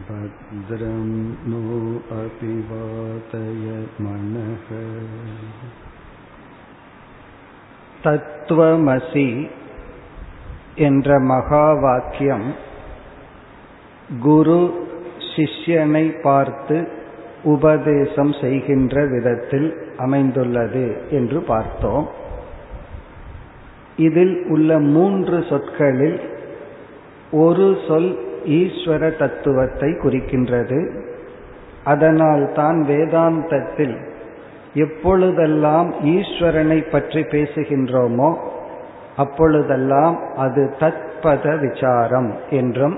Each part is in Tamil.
भद्रं नो अपि वातय मनः தத்துவமசி என்ற மகா வாக்கியம் குரு சிஷ்யனை பார்த்து உபதேசம் செய்கின்ற விதத்தில் அமைந்துள்ளது என்று பார்த்தோம் இதில் உள்ள மூன்று சொற்களில் ஒரு சொல் ஈஸ்வர தத்துவத்தை குறிக்கின்றது. அதனால் தான் வேதாந்தத்தில் எப்பொழுதெல்லாம் ஈஸ்வரனை பற்றி பேசுகின்றோமோ அப்பொழுதெல்லாம் அது தத்பத விசாரம் என்றும்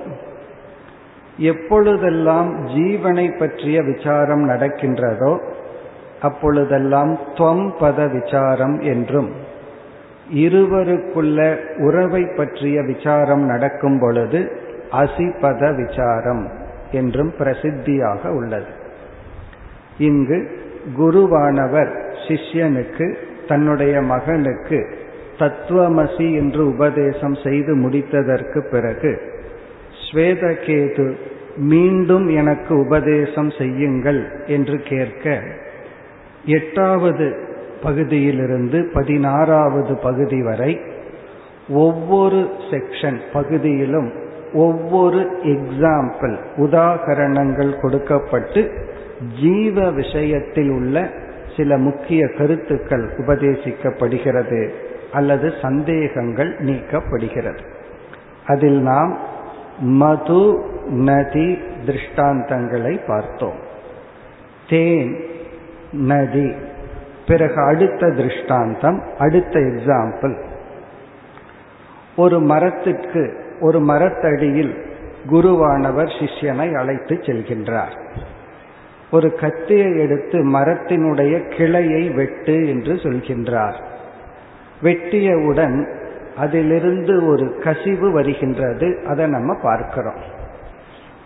எப்பொழுதெல்லாம் ஜீவனை பற்றிய விசாரம் நடக்கின்றதோ அப்பொழுதெல்லாம் துவம் பத விசாரம் என்றும் இருவருக்குள்ள உறவை பற்றிய விசாரம் நடக்கும் பொழுது அசிபத விசாரம் என்றும் பிரசித்தியாக உள்ளது. இங்கு குருவானவர் சிஷ்யனுக்கு தன்னுடைய மகனுக்கு தத்துவமசி என்று உபதேசம் செய்து முடித்ததற்கு பிறகு ஸ்வேதகேது மீண்டும் எனக்கு உபதேசம் செய்யுங்கள் என்று கேட்க எட்டாவது பகுதியிலிருந்து பதினாறாவது பகுதி வரை ஒவ்வொரு செக்ஷன் பகுதியிலும் ஒவ்வொரு எக்ஸாம்பிள் உதாகரணங்கள் கொடுக்கப்பட்டு ஜீவ விஷயத்தில் உள்ள சில முக்கிய கருத்துக்கள் உபதேசிக்கப்படுகிறது அல்லது சந்தேகங்கள் நீக்கப்படுகிறது. அதில் நாம் மது நதி திருஷ்டாந்தங்களை பார்த்தோம். தேன் நதி பிறகு அடுத்த திருஷ்டாந்தம் அடுத்த எக்ஸாம்பிள் ஒரு மரத்திற்கு ஒரு மரத்தடியில் குருவானவர் சிஷ்யனை அழைத்து செல்கின்றார். ஒரு கத்தியை எடுத்து மரத்தினுடைய கிளையை வெட்டு என்று சொல்கின்றார். வெட்டியவுடன் அதிலிருந்து ஒரு கசிவு வருகின்றது அதை நம்ம பார்க்கிறோம்.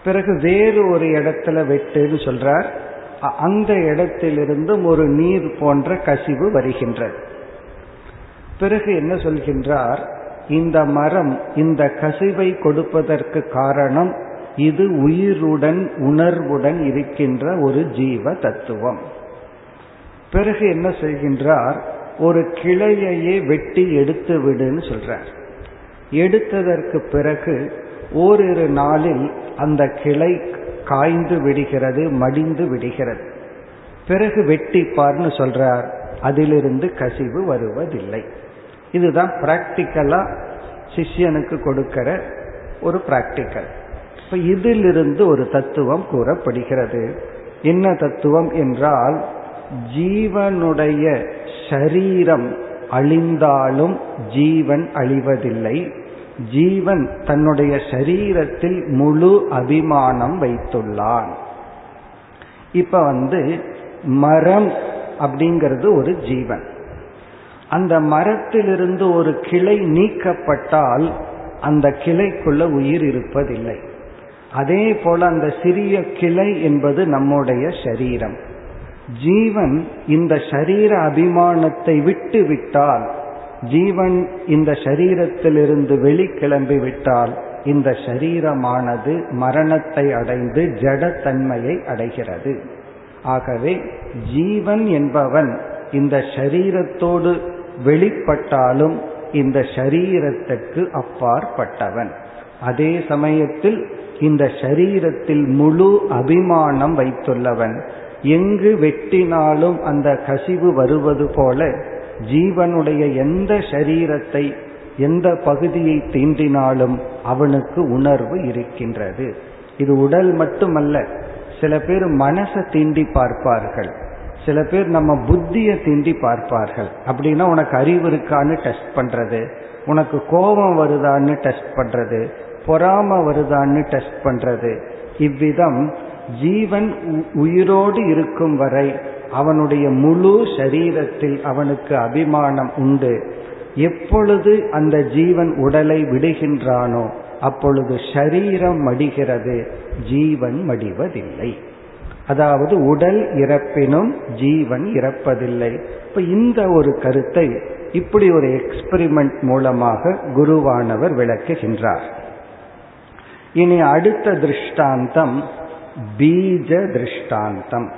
பிறகு வேறு ஒரு இடத்துல வெட்டுன்னு சொல்றார். அந்த இடத்திலிருந்தும் ஒரு நீர் போன்ற கசிவு வருகின்றது. பிறகு என்ன சொல்கின்றார்? இந்த மரம் இந்த கசிவை கொடுப்பதற்கு காரணம் இது உயிருடன் உணர்வுடன் இருக்கின்ற ஒரு ஜீவ தத்துவம். பிறகு என்ன செய்கின்றார் ஒரு கிளையையே வெட்டி எடுத்து விடுன்னு சொல்றார். எடுத்ததற்கு பிறகு ஓரிரு நாளில் அந்த கிளை காய்ந்து விடுகிறது மடிந்து விடுகிறது. பிறகு வெட்டிப்பார்னு சொல்றார். அதிலிருந்து கசிவு வருவதில்லை. இதுதான் பிராக்டிக்கலா சிஷ்யனுக்கு கொடுக்கிற ஒரு பிராக்டிக்கல் இப்ப இதிலிருந்து ஒரு தத்துவம் கூறப்படுகிறது. என்ன தத்துவம் என்றால் ஜீவனுடைய ஷரீரம் அழிந்தாலும் ஜீவன் அழிவதில்லை. ஜீவன் தன்னுடைய சரீரத்தில் முழு அபிமானம் வைத்துள்ளான். இப்ப வந்து மரம் அப்படிங்கிறது ஒரு ஜீவன். அந்த மரத்திலிருந்து ஒரு கிளை நீக்கப்பட்டால் அந்த கிளைக்குள்ள உயிர் இருப்பதில்லை. அதே போல அந்த சிறிய கிளை என்பது நம்முடைய சரீரம். ஜீவன் இந்த சரீர அபிமானத்தை விட்டு விட்டால் ஜீவன் இந்த சரீரத்திலிருந்து வெளிக்கிளம்பி விட்டால் இந்த சரீரமானது மரணத்தை அடைந்து ஜடத்தன்மையை அடைகிறது. ஆகவே ஜீவன் என்பவன் இந்த சரீரத்தோடு வெளிப்பட்டாலும் இந்த சரீரத்துக்கு அப்பாற்பட்டவன். அதே சமயத்தில் இந்த சரீரத்தில் முழு அபிமானம் வைத்துள்ளவன். எங்கு வெட்டினாலும் அந்த கசிவு வருவது போல ஜீவனுடைய எந்த சரீரத்தை எந்த பகுதியை தீண்டினாலும் அவனுக்கு உணர்வு இருக்கின்றது. இது உடல் மட்டுமல்ல சில பேர் மனசை தீண்டி பார்ப்பார்கள். சில பேர் நம்ம புத்தியை தீண்டி பார்ப்பார்கள். அப்படின்னா உனக்கு அறிவு இருக்கான்னு டெஸ்ட் பண்றது. உனக்கு கோபம் வருதான்னு டெஸ்ட் பண்றது. பொறாம வருதான்னு டெஸ்ட் பண்றது. இவ்விதம் ஜீவன் உயிரோடு இருக்கும் வரை அவனுடைய முழு சரீரத்தில் அவனுக்கு அபிமானம் உண்டு. எப்பொழுது அந்த ஜீவன் உடலை விடுகின்றானோ அப்பொழுது ஷரீரம் மடிகிறது. ஜீவன் மடிவதில்லை. அதாவது உடல் இறப்பினும் ஜீவன் இறப்பதில்லை. இப்ப இந்த ஒரு கருத்தை இப்படி ஒரு எக்ஸ்பெரிமெண்ட் மூலமாக குருவானவர் விளக்குகின்றார். இனி அடுத்த திருஷ்டாந்தம் பீஜ திருஷ்டாந்தம்.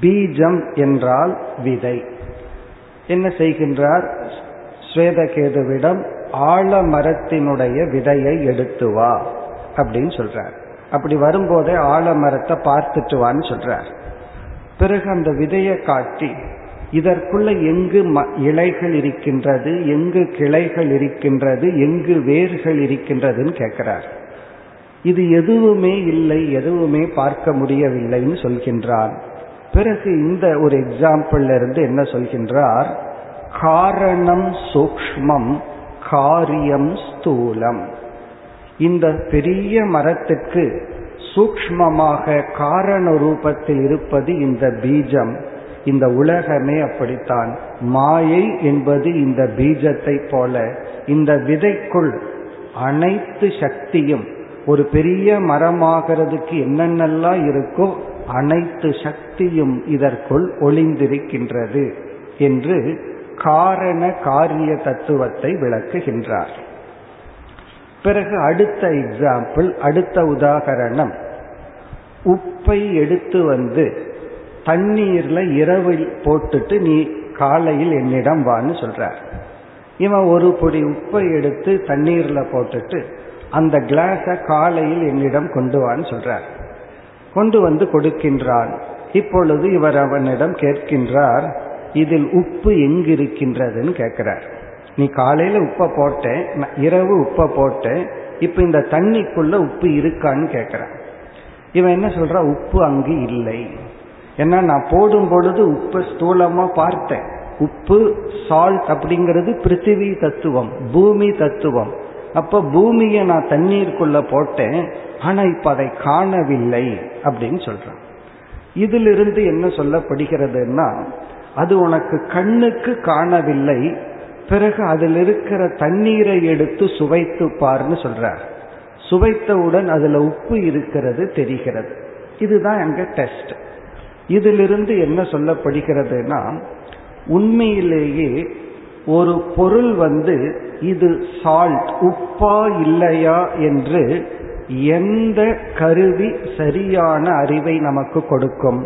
பீஜம் என்றால் விதை. என்ன செய்கின்றார்? ஸ்வேதகேதுவிடம் ஆழமரத்தினுடைய விதையை எடுத்து வா அப்படின்னு சொல்றார். அப்படி வரும்போதே ஆலமரத்தை பார்த்துட்டு வான்னு சொல்றார். பிறகு அந்த விதையை காட்டி இதற்குள்ள எங்கு இலைகள் இருக்கின்றது எங்கு கிளைகள் இருக்கின்றது எங்கு வேர்கள் இருக்கின்றதுன்னு கேட்கிறார். இது எதுவுமே இல்லை எதுவுமே பார்க்க முடியவில்லைன்னு சொல்கின்றார் பிறகு இந்த ஒரு எக்ஸாம்பிள் இருந்து என்ன சொல்கின்றார்? காரணம் சூக்மம் காரியம் ஸ்தூலம். இந்த பெரிய மரத்துக்கு சூக்மமாக காரண ரூபத்தில் இருப்பது இந்த பீஜம். இந்த உலகமே அப்படித்தான். மாயை என்பது இந்த பீஜத்தை போல. இந்த விதைக்குள் அனைத்து சக்தியும் ஒரு பெரிய மரமாகிறதுக்கு என்னென்னலாம் இருக்கோ அனைத்து சக்தியும் இதற்குள் ஒளிந்திருக்கின்றது என்று காரண காரிய தத்துவத்தை விளக்குகின்றார். பிறகு அடுத்த எக்ஸாம்பிள் அடுத்த உதாகரணம். உப்பை எடுத்து வந்து தண்ணீர்ல இரவில் போட்டுட்டு நீ காலையில் என்னிடம் வான்னு சொல்றார். இவன் ஒரு பொடி உப்பை எடுத்து தண்ணீர்ல போட்டுட்டு அந்த கிளாஸ காலையில் என்னிடம் கொண்டு வான்னு சொல்றார். கொண்டு வந்து கொடுக்கின்றான். இப்பொழுது இவர் அவனிடம் கேட்கின்றார் இதில் உப்பு எங்கிருக்கின்றதுன்னு கேட்கிறார். நீ காலையில உப்பை போட்டேன் இரவு உப்பை போட்டேன் இப்ப இந்த தண்ணிக்குள்ள உப்பு இருக்கான்னு கேட்கிறான் இவன் என்ன சொல்றா? உப்பு அங்கு இல்லை. ஏன்னா நான் போடும் பொழுது உப்பு ஸ்தூலமா பார்த்தேன். உப்பு சால்ட் அப்படிங்கிறது பிருத்திவி தத்துவம் பூமி தத்துவம். அப்ப பூமியை நான் தண்ணீருக்குள்ள போட்டேன் ஆனா இப்ப அதை காணவில்லை அப்படின்னு சொல்றான். இதிலிருந்து என்ன சொல்லப்படுகிறதுன்னா அது உனக்கு கண்ணுக்கு காணவில்லை பிறகு அதில் இருக்கிற தண்ணீரை எடுத்து சுவைத்து பாருன்னு சொல்றார். சுவைத்தவுடன் அதுல உப்பு இருக்கிறது தெரிகிறது. இதுதான் அங்க டெஸ்ட் இதிலிருந்து என்ன சொல்லப்படுகிறதுனா உண்மையிலேயே ஒரு பொருள் வந்து இது சால்ட் உப்பா இல்லையா என்று எந்த கருவி சரியான அறிவை நமக்கு கொடுக்கும்?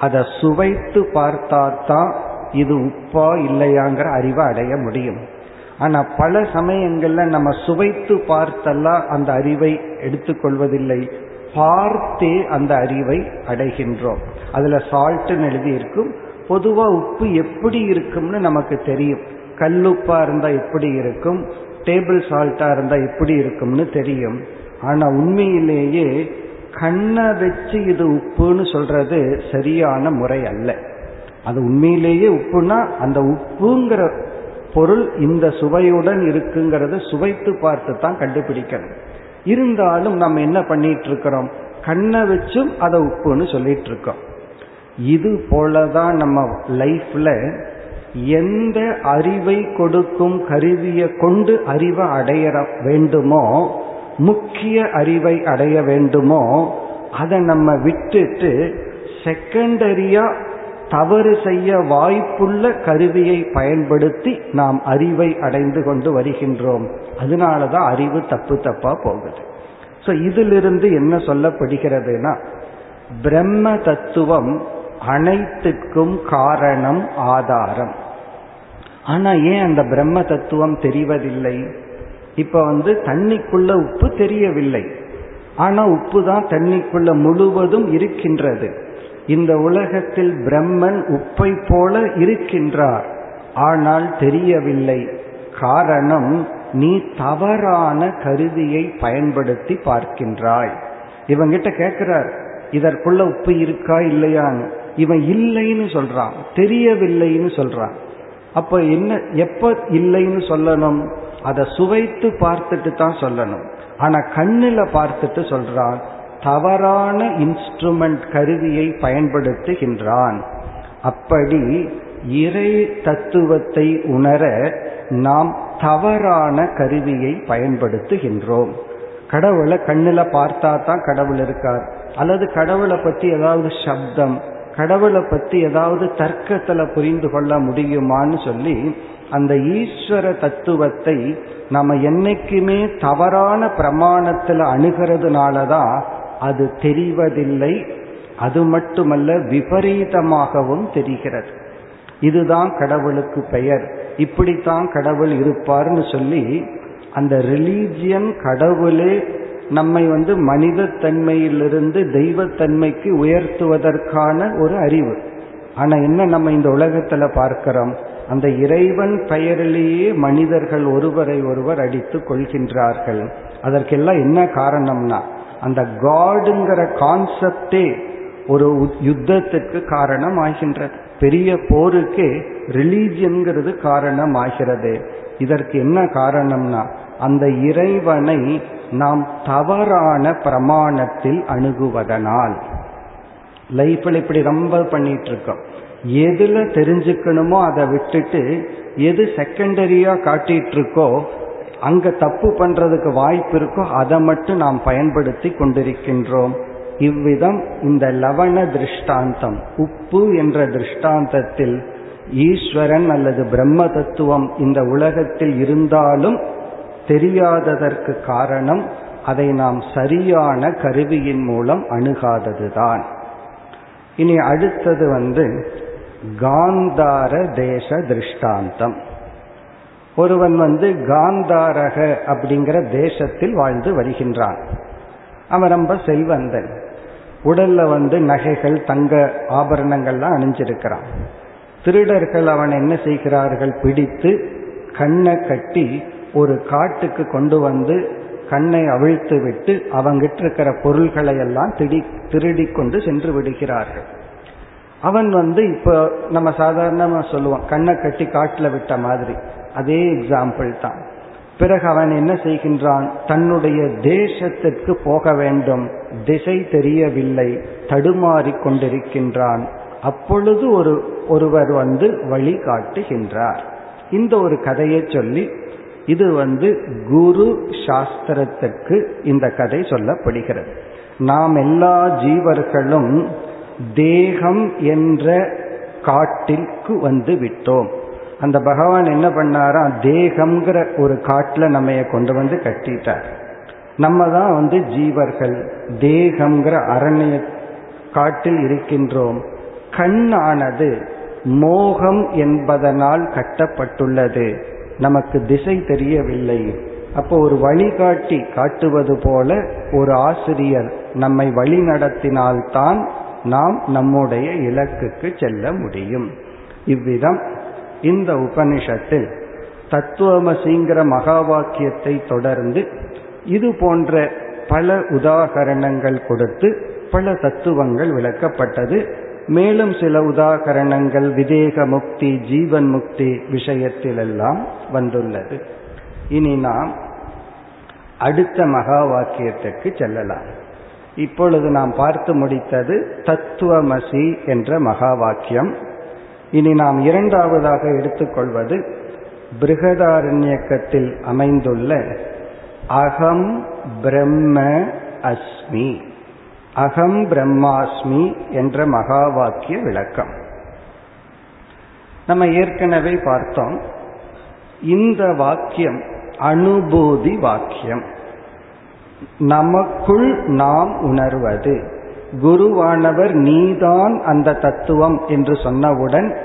அதை சுவைத்து பார்த்தாதான் இது உப்பா இல்லையாங்கிற அறிவை அடைய முடியும். ஆனா பல சமயங்கள்ல நம்ம சுவைத்து பார்த்தெல்லாம் அந்த அறிவை எடுத்துக்கொள்வதில்லை. பார்த்தே அந்த அறிவை அடைகின்றோம். அதுல சால்ட்னு எழுதி இருக்கும் பொதுவா உப்பு எப்படி இருக்கும்னு நமக்கு தெரியும். கல்லுப்பா இருந்தா எப்படி இருக்கும்? டேபிள் சால்ட்டா இருந்தா எப்படி இருக்கும்னு தெரியும். ஆனா உண்மையிலேயே கண்ணை வச்சு இது உப்புன்னு சொல்றது சரியான முறை அல்ல. அது உண்மையிலேயே உப்புனா அந்த உப்புங்கிற பொருள் இந்த சுவையுடன் இருக்குங்கிறத சுவைத்து பார்த்து தான் கண்டுபிடிக்கணும். இருந்தாலும் நம்ம என்ன பண்ணிட்டு இருக்கிறோம் கண்ணை வச்சும் அதை உப்புன்னு சொல்லிட்டு இருக்கோம் இது போலதான் நம்ம லைஃப்ல எந்த அறிவை கொடுக்கும் கருவியை கொண்டு அறிவை அடைய வேண்டுமோ முக்கிய அறிவை அடைய வேண்டுமோ அதை நம்ம விட்டுட்டு செகண்டரியா தவறு செய்ய வாய்ப்புள்ள கருவியை பயன்படுத்தி நாம் அறிவை அடைந்து கொண்டு வருகின்றோம். அதனாலதான் அறிவு தப்பு தப்பா போகுது. ஸோ இதிலிருந்து என்ன சொல்லப்படுகிறதுனா பிரம்ம தத்துவம் அனைத்துக்கும் காரணம் ஆதாரம். ஆனா ஏன் அந்த பிரம்ம தத்துவம் தெரிவதில்லை? இப்ப வந்து தண்ணிக்குள்ள உப்பு தெரியவில்லை. ஆனா உப்பு தான் தண்ணிக்குள்ள முழுவதும் இருக்கின்றது. இந்த உலகத்தில் பிரம்மன் உப்பை போல இருக்கின்றார். ஆனால் தெரியவில்லை. காரணம் நீ தவறான கருவியை பயன்படுத்தி பார்க்கின்றாய். இவங்கிட்ட கேட்கிறார் இதற்குள்ள உப்பு இருக்கா இல்லையான்னு? இவன் இல்லைன்னு சொல்றான். தெரியவில்லைன்னு சொல்றான். அப்ப என்ன எப்ப இல்லைன்னு சொல்லணும்? அதை சுவைத்து பார்த்துட்டு தான் சொல்லணும். ஆனா கண்ணில் பார்த்துட்டு சொல்றான் தவறான இன்ஸ்ட்ருமெண்ட் கருவியை பயன்படுத்துகின்றான். அப்படி இறை தத்துவத்தை உணர நாம் தவறான கருவியை பயன்படுத்துகின்றோம். கடவுளை கண்ணில் பார்த்தா தான் கடவுள் இருக்கார். அல்லது கடவுளை பற்றி ஏதாவது சப்தம் கடவுளை பற்றி ஏதாவது தர்க்கத்தில் புரிந்து கொள்ள முடியுமான்னு சொல்லி அந்த ஈஸ்வர தத்துவத்தை நம்ம என்னைக்குமே தவறான பிரமாணத்தில் அணுகிறதுனால தான் அது தெரிவதில்லை. அது மட்டுமல்ல விபரீதமாகவும் தெரிகிறது. இதுதான் கடவுளுக்கு பெயர். இப்படித்தான் கடவுள் இருப்பார்னு சொல்லி அந்த ரிலீஜியன் கடவுளே நம்மை வந்து மனிதத்தன்மையிலிருந்து தெய்வத்தன்மைக்கு உயர்த்துவதற்கான ஒரு அறிவு. ஆனா என்ன நம்ம இந்த உலகத்துல பார்க்கிறோம்? அந்த இறைவன் பெயரிலேயே மனிதர்கள் ஒருவரை ஒருவர் அடித்து கொள்கின்றார்கள். அதற்கெல்லாம் என்ன காரணம்னா அந்த காடுங்கிற கான்செப்டே ஒரு யுத்தத்திற்கு காரணம் ஆகின்றது பெரிய போருக்கு ரிலீஜியன்கிறது காரணம் ஆகிறது இதற்கு என்ன காரணம்னா அந்த இறைவனை நாம் தவறான பிரமாணத்தில் அணுகுவதனால். லைஃப்ல இப்படி ரொம்ப பண்ணிட்டு இருக்கோம் எதுல தெரிஞ்சுக்கணுமோ அதை விட்டுட்டு எது செகண்டரியா காட்டிட்டு இருக்கோ அங்க தப்பு பண்றதுக்கு வாய்ப்பு இருக்கோ அதை மட்டும் நாம் பயன்படுத்தி கொண்டிருக்கின்றோம். இவ்விதம் இந்த லவண திருஷ்டாந்தம். உப்பு என்ற திருஷ்டாந்தத்தில் ஈஸ்வரன் அல்லது பிரம்ம தத்துவம் இந்த உலகத்தில் இருந்தாலும் தெரியாததற்கு காரணம் அதை நாம் சரியான கருவியின் மூலம் அணுகாததுதான். இனி அடுத்தது வந்து காந்தார தேச திருஷ்டாந்தம். ஒருவன் வந்து காந்தாரக அப்படிங்கிற தேசத்தில் வாழ்ந்து வருகின்றான். அவன் ரொம்ப செல்வந்தன். உடல்ல வந்து நகைகள் தங்க ஆபரணங்கள்லாம் அணிஞ்சிருக்கிறான். திருடர்கள் அவன் என்ன செய்கிறார்கள்? பிடித்து கண்ணை கட்டி ஒரு காட்டுக்கு கொண்டு வந்து கண்ணை அவிழ்த்து விட்டு அவங்கிட்ட இருக்கிற பொருள்களை எல்லாம் திடி திருடி கொண்டு சென்று விடுகிறார்கள். அவன் வந்து இப்போ நம்ம சாதாரணமாக சொல்லுவோம். கண்ணை கட்டி காட்டில் விட்ட மாதிரி. அதே எக்ஸாம்பிள் தான். பிறகு அவன் என்ன செய்கின்றான்? தன்னுடைய தேசத்திற்கு போக வேண்டும். திசை தெரியவில்லை. தடுமாறி கொண்டிருக்கின்றான். அப்பொழுது ஒரு ஒருவர் வந்து வழிகாட்டுகின்றார் இந்த ஒரு கதையை சொல்லி இது வந்து குரு சாஸ்திரத்துக்கு இந்த கதை சொல்லப்படுகிறது. நாம் எல்லா ஜீவர்களும் தேகம் என்ற காட்டிற்கு வந்து விட்டோம். அந்த பகவான் என்ன பண்ணாரா தேகம்ங்கிற ஒரு காட்டில் நம்ம கொண்டு வந்து கட்டிட்டார். நம்ம தான் வந்து ஜீவர்கள் தேகம்ங்கிற அரண்ய காட்டில் இருக்கின்றோம். கண்ணானது மோகம் என்பதனால் கட்டப்பட்டுள்ளது. நமக்கு திசை தெரியவில்லை. அப்போ ஒரு வழிகாட்டி காட்டுவது போல ஒரு ஆசிரியர் நம்மை வழி நடத்தினால்தான் நாம் நம்முடைய இலக்குக்கு செல்ல முடியும். இவ்விதம் இந்த உபனிஷத்தில் தத்துவமசிங்கிற மகா வாக்கியத்தை தொடர்ந்து இது போன்ற பல உதாகரணங்கள் கொடுத்து பல தத்துவங்கள் விளக்கப்பட்டது. மேலும் சில உதாகரணங்கள் விதேக முக்தி ஜீவன் முக்தி விஷயத்திலெல்லாம் வந்துள்ளது. இனி நாம் அடுத்த மகா வாக்கியத்துக்கு செல்லலாம். இப்பொழுது நாம் பார்த்து முடித்தது தத்துவமசி என்ற மகா வாக்கியம் இனி நாம் இரண்டாவதாக எடுத்துக்கொள்வது பிருகதாரண்யக்கத்தில் அமைந்துள்ள அகம் பிரம்ம அஸ்மி. அகம் பிரம்மாஸ்மி என்ற மகா வாக்கிய விளக்கம். நம்ம ஏற்கனவே பார்த்தோம். இந்த வாக்கியம் அனுபூதி வாக்கியம். நமக்குள் நாம் உணர்வது. குருவானவர் நீதான் அந்த தத்துவம் என்று சொன்னவுடன்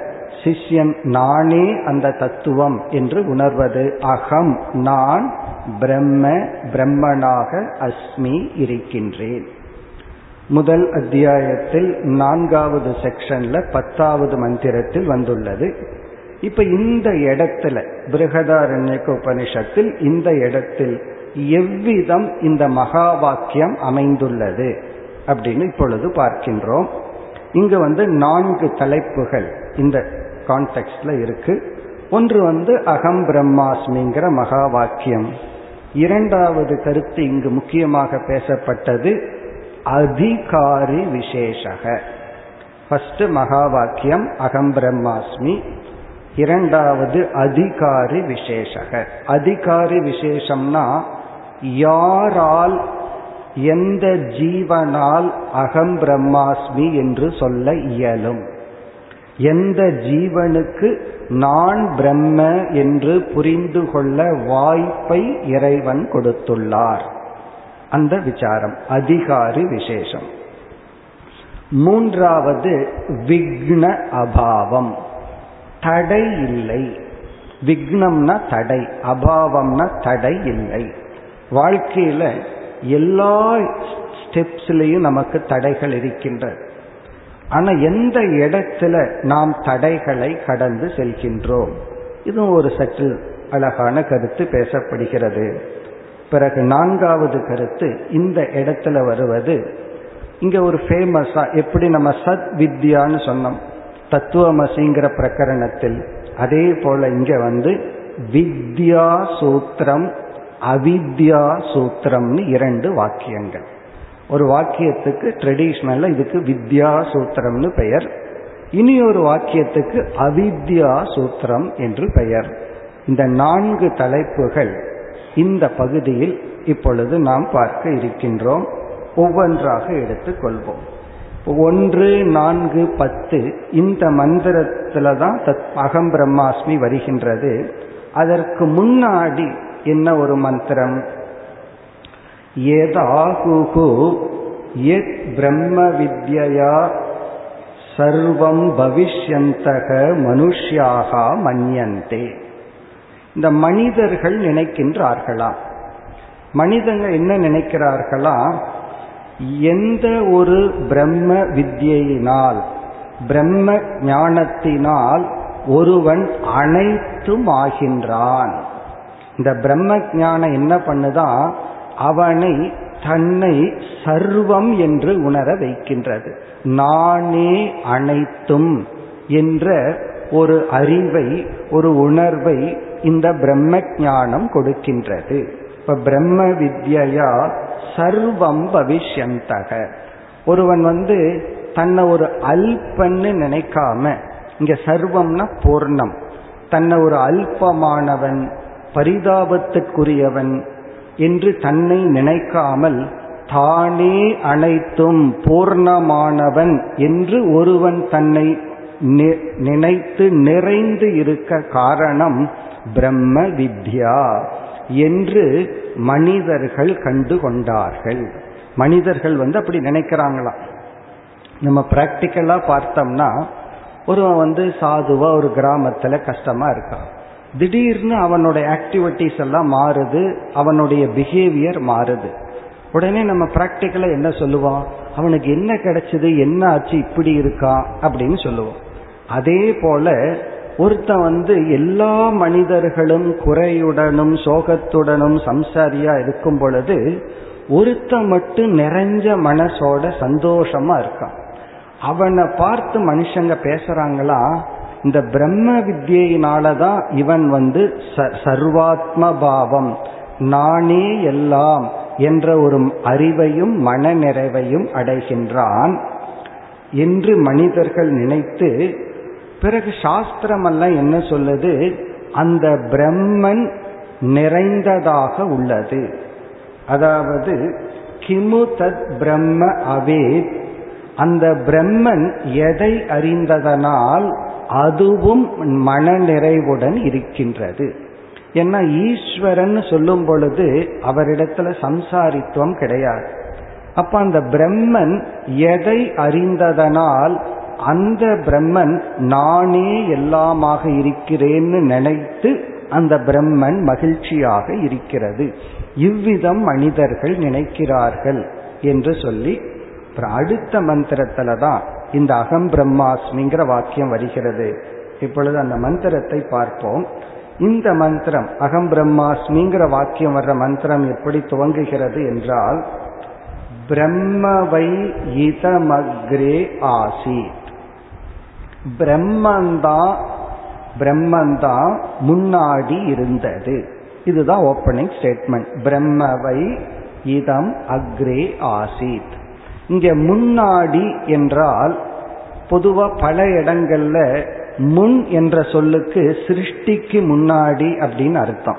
சிஷ்யன் நானே அந்த தத்துவம் என்று உணர்வது. அகம் நான் பிரம்ம பிரம்மனாக அஸ்மி இருக்கின்றேன். முதல் அத்தியாயத்தில் நான்காவது செக்ஷன்ல பத்தாவது மந்திரத்தில் வந்துள்ளது. இப்ப இந்த இடத்துல பிருகதாரண்யக்க உபனிஷத்தில் இந்த இடத்தில் எவ்விதம் இந்த மகா வாக்கியம் அமைந்துள்ளது? அப்படின்னு இப்பொழுது பார்க்கின்றோம். இங்கு வந்து நான்கு தலைப்புகள் இந்த கான்டெக்ட்ல இருக்கு. ஒன்று வந்து அகம் பிரம்மாஸ்மிங்கிற மகா வாக்கியம். இரண்டாவது கருத்து இங்கு முக்கியமாக பேசப்பட்டது அதிகாரி விசேஷக. ஃபர்ஸ்ட் மகா வாக்கியம் அகம் பிரம்மாஸ்மி. இரண்டாவது அதிகாரி விசேஷக. அதிகாரி விசேஷம்னா யாரால் எந்த ஜீவனால் அகம் பிரம்மாஸ்மி என்று சொல்ல இயலும். எந்த ஜீவனுக்கு நான் பிரம்ம என்று புரிந்து கொள்ள வாய்ப்பை இறைவன் கொடுத்துள்ளார். அந்த விசாரம் அதிகாரி விசேஷம். மூன்றாவது விக்ன அபாவம். தடை இல்லை. விக்னம்னா தடை அபாவம்னா தடை இல்லை. வாழ்க்கையில எல்லா ஸ்டெப்ஸ்லயும் நமக்கு தடைகள் இருக்கின்றது ஆனா எந்த இடத்துல நாம் தடைகளை கடந்து செல்கின்றோம்? இதுவும் ஒரு சற்று அழகான கருத்து பேசப்படுகிறது. பிறகு நான்காவது கருத்து இந்த இடத்துல வருவது. இங்க ஒரு ஃபேமஸா எப்படி நம்ம சத் வித்யான்னு சொன்னோம். தத்துவமசிங்கிற பிரகரணத்தில். அதே போல இங்க வந்து வித்யா சூத்திரம் அவித்யா சூத்திரம்னு இரண்டு வாக்கியங்கள். ஒரு வாக்கியத்துக்கு ட்ரெடிஷ்னலா இதுக்கு வித்யா சூத்திரம்னு பெயர். இனி ஒரு வாக்கியத்துக்கு அவித்யா சூத்திரம் என்று பெயர். இந்த நான்கு தலைப்புகள் இந்த பகுதியில் இப்பொழுது நாம் பார்க்க இருக்கின்றோம். ஒவ்வொன்றாக எடுத்துக்கொள்வோம் ஒன்று நான்கு பத்து இந்த மந்திரத்துல தான் தத் அகம் பிரம்மாஸ்மி வருகின்றது. அதற்கு முன்னாடி என்ன ஒரு மந்திரம்? ஏதாகுகு எத் பிரம்ம வித்யா சர்வம் பவிஷ்யந்தக மனுஷ்யாக மன்யந்தே. இந்த மனிதர்கள் நினைக்கின்றார்களா? மனிதங்க என்ன நினைக்கிறார்களா? எந்த ஒரு பிரம்ம வித்யினால் பிரம்ம ஞானத்தினால் ஒருவன் அனைத்தும் ஆகின்றான். இந்த பிரம்ம ஞானம் என்ன பண்ணுதான் அவனை தன்னை சர்வம் என்று உணர வைக்கின்றது. நானே அனைத்தும் என்ற ஒரு அறிவை ஒரு உணர்வை இந்த பிரம்ம ஞானம் கொடுக்கின்றது. இப்ப பிரம்ம வித்யா சர்வம் பவிஷ்யந்தக. ஒருவன் வந்து தன்னை ஒரு அல்பன்னு நினைக்காம இங்க சர்வம்னா பூர்ணம். தன்னை ஒரு அல்பமானவன் பரிதாபத்துக்குரியவன் என்று தன்னை நினைக்காமல் தானே அனைத்தும் பூர்ணமானவன் என்று ஒருவன் தன்னை நினைத்து நிறைந்து இருக்க காரணம் பிரம்ம வித்யா என்று மனிதர்கள் கண்டு கொண்டார்கள் மனிதர்கள் வந்து அப்படி நினைக்கிறாங்களாம். நம்ம பிராக்டிக்கலா பார்த்தோம்னா ஒருவன் வந்து சாதுவா ஒரு கிராமத்துல கஷ்டமா இருக்கான். திடீர்னு அவனுடைய ஆக்டிவிட்டிஸ் எல்லாம் மாறுது அவனுடைய பிஹேவியர் மாறுது. உடனே நம்ம பிராக்டிக்கலா என்ன சொல்லுவோம்? அவனுக்கு என்ன கிடைச்சது என்ன ஆச்சு இப்படி இருக்கான் அப்படின்னு சொல்லுவோம். அதே போல ஒருத்தன் வந்து எல்லா மனிதர்களும் குறையுடனும் சோகத்துடனும் சம்சாரியா இருக்கும் பொழுது ஒருத்தன் மட்டும் நிறைஞ்ச மனசோட சந்தோஷமா இருக்கான். அவனை பார்த்து மனுஷங்க பேசுறாங்களா இந்த பிரம்ம வித்யினாலதான் இவன் வந்து சர்வாத்ம பாவம். நானே எல்லாம் என்ற ஒரு அறிவையும் மனநிறைவையும் அடைகின்றான். என்று மனிதர்கள் நினைத்து பிறகு சாஸ்திரமெல்லாம் என்ன சொல்லுது? அந்த பிரம்மன் நிறைந்ததாக உள்ளது. அதாவது கிமு தத் பிரம்ம அவேத். அந்த பிரம்மன் எதை அறிந்ததனால் அதுவும் மன நிறைவுடன் இருக்கின்றது. ஏன்னா ஈஸ்வரன் சொல்லும் பொழுது அவரிடத்துல சம்சாரித்துவம் கிடையாது. அப்ப அந்த பிரம்மன் எதை அறிந்ததனால் அந்த பிரம்மன் நானே எல்லாமாக இருக்கிறேன்னு நினைத்து அந்த பிரம்மன் மகிழ்ச்சியாக இருக்கிறது. இவ்விதம் மனிதர்கள் நினைக்கிறார்கள் என்று சொல்லி அடுத்த மந்திரத்துல தான் இந்த அகம் பிரம்மாஸ்மிங்கிற வாக்கியம் வருகிறது. இப்பொழுது அந்த மந்திரத்தை பார்ப்போம். இந்த மந்திரம் அகம் பிரம்மாஸ்மிங்கிற வாக்கியம் வர்ற மந்திரம் எப்படி துவங்குகிறது என்றால் பிரம்மவை இதமக்ரே ஆசீத். பிரம்மந்தான் பிரம்மந்தான் முன்னாடி இருந்தது. இதுதான் ஓப்பனிங் ஸ்டேட்மெண்ட் பிரம்மவை இதம் அக்ரே ஆசீத். இங்க முன்னாடி என்றால் பொதுவா பல இடங்கள்ல முன் என்ற சொல்லுக்கு சிருஷ்டிக்கு முன்னாடி அப்படின்னு அர்த்தம்.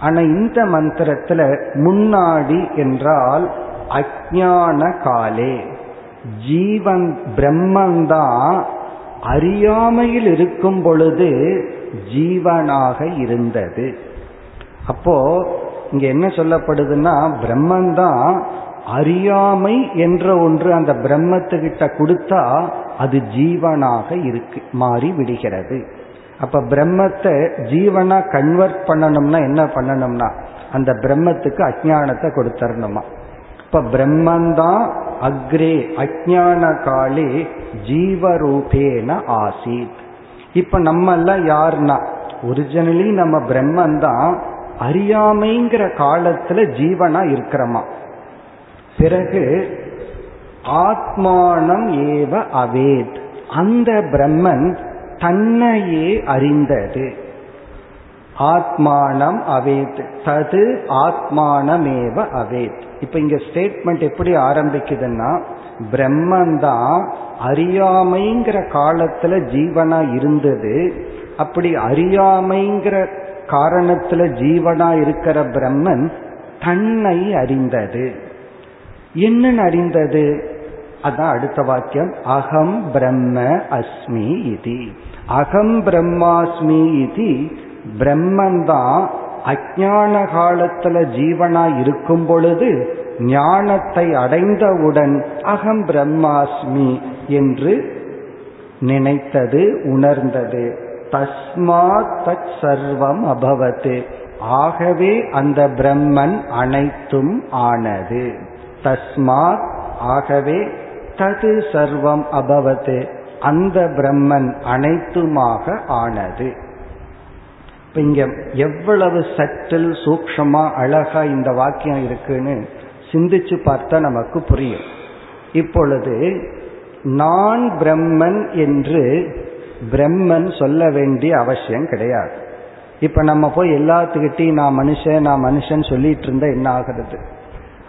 ஆனா இந்த மந்திரத்துல முன்னாடி என்றால் அஜான காலே. ஜீவன் பிரம்மந்தான் அறியாமையில் இருக்கும் பொழுது ஜீவனாக இருந்தது. அப்போ இங்க என்ன சொல்லப்படுதுன்னா பிரம்மந்தான் அறியாமை என்ற ஒன்று அந்த பிரம்மத்துக்கிட்ட கொடுத்தா அது ஜீவனாக இருக்கு மாறி விடுகிறது. அப்ப பிரம்மத்தை ஜீவனா கன்வெர்ட் பண்ணணும்னா என்ன பண்ணணும்னா அந்த பிரம்மத்துக்கு அஜானத்தை கொடுத்தரணுமா. இப்ப பிரம்மந்தான் அக்ரே அஜான காலே ஜீவரூபேன ஆசித். இப்ப நம்ம எல்லாம் யாருன்னா ஒரிஜினலி நம்ம பிரம்மந்தான் அறியாமைங்கிற காலத்துல ஜீவனா இருக்கிறோமா. பிறகு ஆத்மானம் ஏவ அவேத். அந்த பிரம்மன் தன்னையே அறிந்தது. ஆத்மானம் அவேத். தது ஆத்மானமேவ அவேத். இப்ப இங்க ஸ்டேட்மெண்ட் எப்படி ஆரம்பிக்குதுன்னா பிரம்மன் தான் அறியாமைங்கிற காலத்துல ஜீவனா இருந்தது. அப்படி அறியாமைங்கிற காரணத்துல ஜீவனா இருக்கிற பிரம்மன் தன்னை அறிந்தது. என்னன்னு அறிந்தது? அதான் அடுத்த வாக்கியம். அகம் பிரம்ம அஸ்மி இது. அகம் பிரம்மாஸ்மி இது பிரம்மன் தான் அஜான காலத்துல ஜீவனா இருக்கும் பொழுது ஞானத்தை அடைந்தவுடன் அகம் பிரம்மாஸ்மி என்று நினைத்தது உணர்ந்தது. தஸ்மாத் தத் சர்வம் அபவத்து ஆகவே அந்த பிரம்மன் அனைத்தும் ஆனது. தஸ்மாத் ஆகவே தது சர்வம் அபவத்து அந்த பிரம்மன் அனைத்துமாக ஆனது. இப்ப இங்க எவ்வளவு சட்டில் சூக்ஷமா அழகா இந்த வாக்கியம் இருக்குன்னு சிந்திச்சு பார்த்தா நமக்கு புரியும். இப்பொழுது நான் பிரம்மன் என்று பிரம்மன் சொல்ல வேண்டிய அவசியம் கிடையாது. இப்ப நம்ம போய் எல்லாத்துக்கிட்டையும் நான் மனுஷன் நான் மனுஷன் சொல்லிட்டு இருந்தா என்ன ஆகிறது?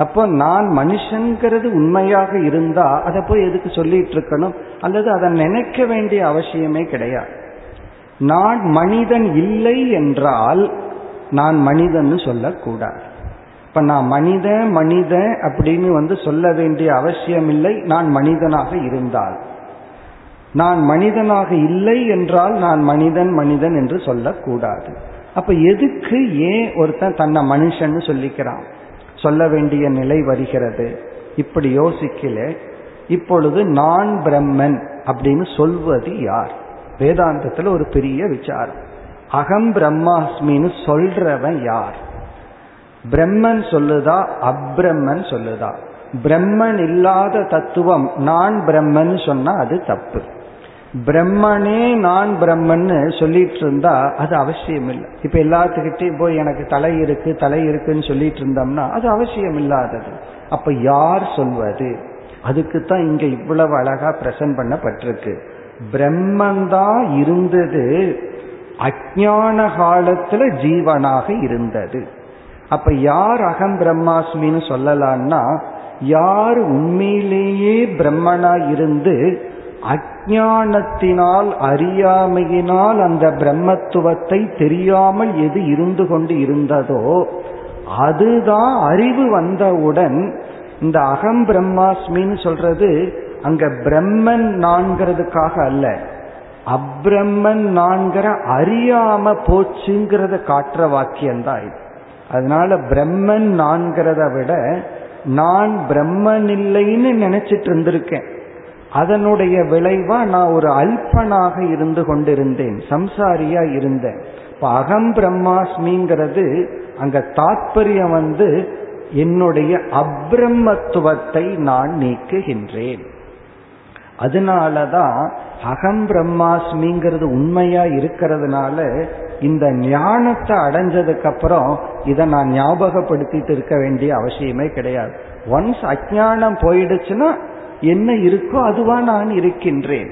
அப்போ நான் மனுஷங்கிறது உண்மையாக இருந்தா அதை போய் எதுக்கு சொல்லிட்டு இருக்கணும்? அல்லது அதை நினைக்க வேண்டிய அவசியமே கிடையாது. நான் மனிதன் இல்லை என்றால் நான் மனிதன் சொல்லக்கூடாது. இப்ப நான் மனித மனித அப்படின்னு வந்து சொல்ல வேண்டிய அவசியம் இல்லை. நான் மனிதனாக இருந்தால். நான் மனிதனாக இல்லை என்றால் நான் மனிதன் மனிதன் என்று சொல்லக்கூடாது. அப்ப எதுக்கு ஏன் ஒருத்தன் தன்னை மனுஷன் சொல்லிக்கிறான்? சொல்ல வேண்டிய நிலை வருகிறது. இப்படி யோசிக்கல இப்பொழுது நான் பிரம்மன் அப்படின்னு சொல்வது யார்? வேதாந்தத்தில் ஒரு பெரிய விசாரம். அகம் பிரம்மாஸ்மின்னு சொல்றவன் யார்? பிரம்மன் சொல்லுதா அப்ரம்மன் சொல்லுதா? பிரம்மன் இல்லாத தத்துவம் நான் பிரம்மன் சொன்னா அது தப்பு. பிரம்மனே நான் பிரம்மன்னு சொல்லிட்டு இருந்தா அது அவசியம் இல்லை இப்ப எல்லாத்துக்கிட்டையும் போய் எனக்கு தலை இருக்கு தலை இருக்குன்னு சொல்லிட்டு இருந்தோம்னா அது அவசியம் இல்லாதது அப்ப யார் சொல்வது? அதுக்கு தான் இங்க இவ்வளவு அழகா பிரசன்ட் பண்ணப்பட்டிருக்கு. பிரம்மந்தான் இருந்தது அஜான காலத்துல ஜீவனாக இருந்தது. அப்ப யார் அகம் பிரம்மாஸ்மின்னு சொல்லலான்னா யார் உண்மையிலேயே பிரம்மனா இருந்து அஜானத்தினால் அறியாமையினால் அந்த பிரம்மத்துவத்தை தெரியாமல் எது இருந்து கொண்டு இருந்ததோ அதுதான் அறிவு வந்தவுடன் இந்த அகம் பிரம்மாஸ்மின்னு சொல்றது அங்க பிரம்மன் நான்கிறதுக்காக அல்ல. அப்ரம்மன் நான்கிற அறியாம போச்சுங்கிறத காட்டுற வாக்கியம்தான் இது. அதனால பிரம்மன் நான்கிறத விட நான் பிரம்மன் இல்லைன்னு நினைச்சிட்டு இருந்திருக்கேன். அதனுடைய விளைவா நான் ஒரு அல்பனாக இருந்து கொண்டிருந்தேன் சம்சாரியா இருந்தேன். இப்ப அகம் பிரம்மாஸ்மிங்கிறது அங்க தாற்பயம் வந்து என்னுடைய அப்ரம்மத்துவத்தை நான் நீக்குகின்றேன். அதனாலதான் அகம் பிரம்மாஸ்மிங்கிறது உண்மையா இருக்கிறதுனால இந்த ஞானத்தை அடைஞ்சதுக்கு அப்புறம் இதை நான் ஞாபகப்படுத்திட்டு இருக்க வேண்டிய அவசியமே கிடையாது. ஒன்ஸ் அஜானம் போயிடுச்சுன்னா என்ன இருக்கோ அதுவா நான் இருக்கின்றேன்.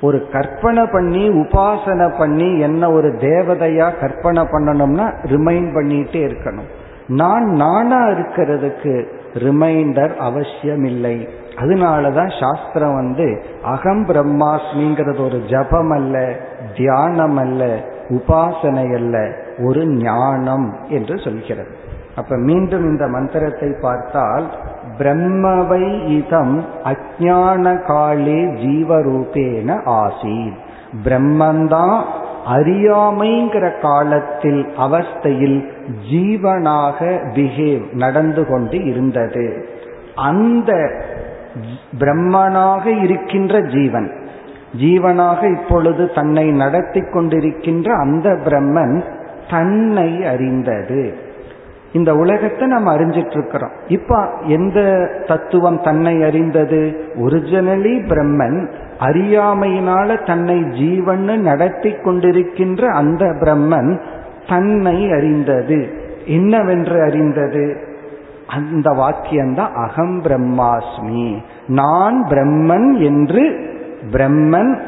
ஒரு கற்பனை பண்ணி உபாசனை பண்ணி என்ன ஒரு தேவதையா கற்பனை பண்ணணும்னா ரிமைண்ட் பண்ணிட்டே இருக்கணும். நான் நானா இருக்கிறதுக்கு ரிமைண்டர் அவசியம் இல்லை அதனாலதான் சாஸ்திரம் வந்து அகம் பிரம்மாஸ்மிங்கிறது ஒரு ஜபம் அல்ல தியானம் அல்ல உபாசனை அல்ல ஒரு ஞானம் என்று சொல்கிறது. அப்ப மீண்டும் இந்த மந்திரத்தை பார்த்தால் பிரம்மவை இதம் அஜான காலே ஜீவரூபேன ஆசீத் பிரம்மந்தான் அறியாமைங்கிற காலத்தில் அவஸ்தையில் ஜீவனாக பிஹேவ் நடந்து கொண்டு இருந்தது. அந்த பிரம்மனாக இருக்கின்ற ஜீவன் ஜீவனாக இப்பொழுது தன்னை நடத்தி கொண்டிருக்கின்ற அந்த பிரம்மன் தன்னை அறிந்தது. இந்த உலகத்தை நம்ம அறிஞ்சிட்டு இருக்கிறோம் இப்ப எந்த தத்துவம் தன்னை அறிந்தது? ஒரிஜினலி பிரம்மன் அறியாமையினால தன்னை ஜீவன்னு நடத்தி கொண்டிருக்கின்ற அந்த பிரம்மன் தன்னை அறிந்தது. என்னவென்று அறிந்தது? அந்த வாக்கியம்தான் அகம் பிரம்மாஸ்மி. நான் பிரம்மன் என்று பிரம்மன்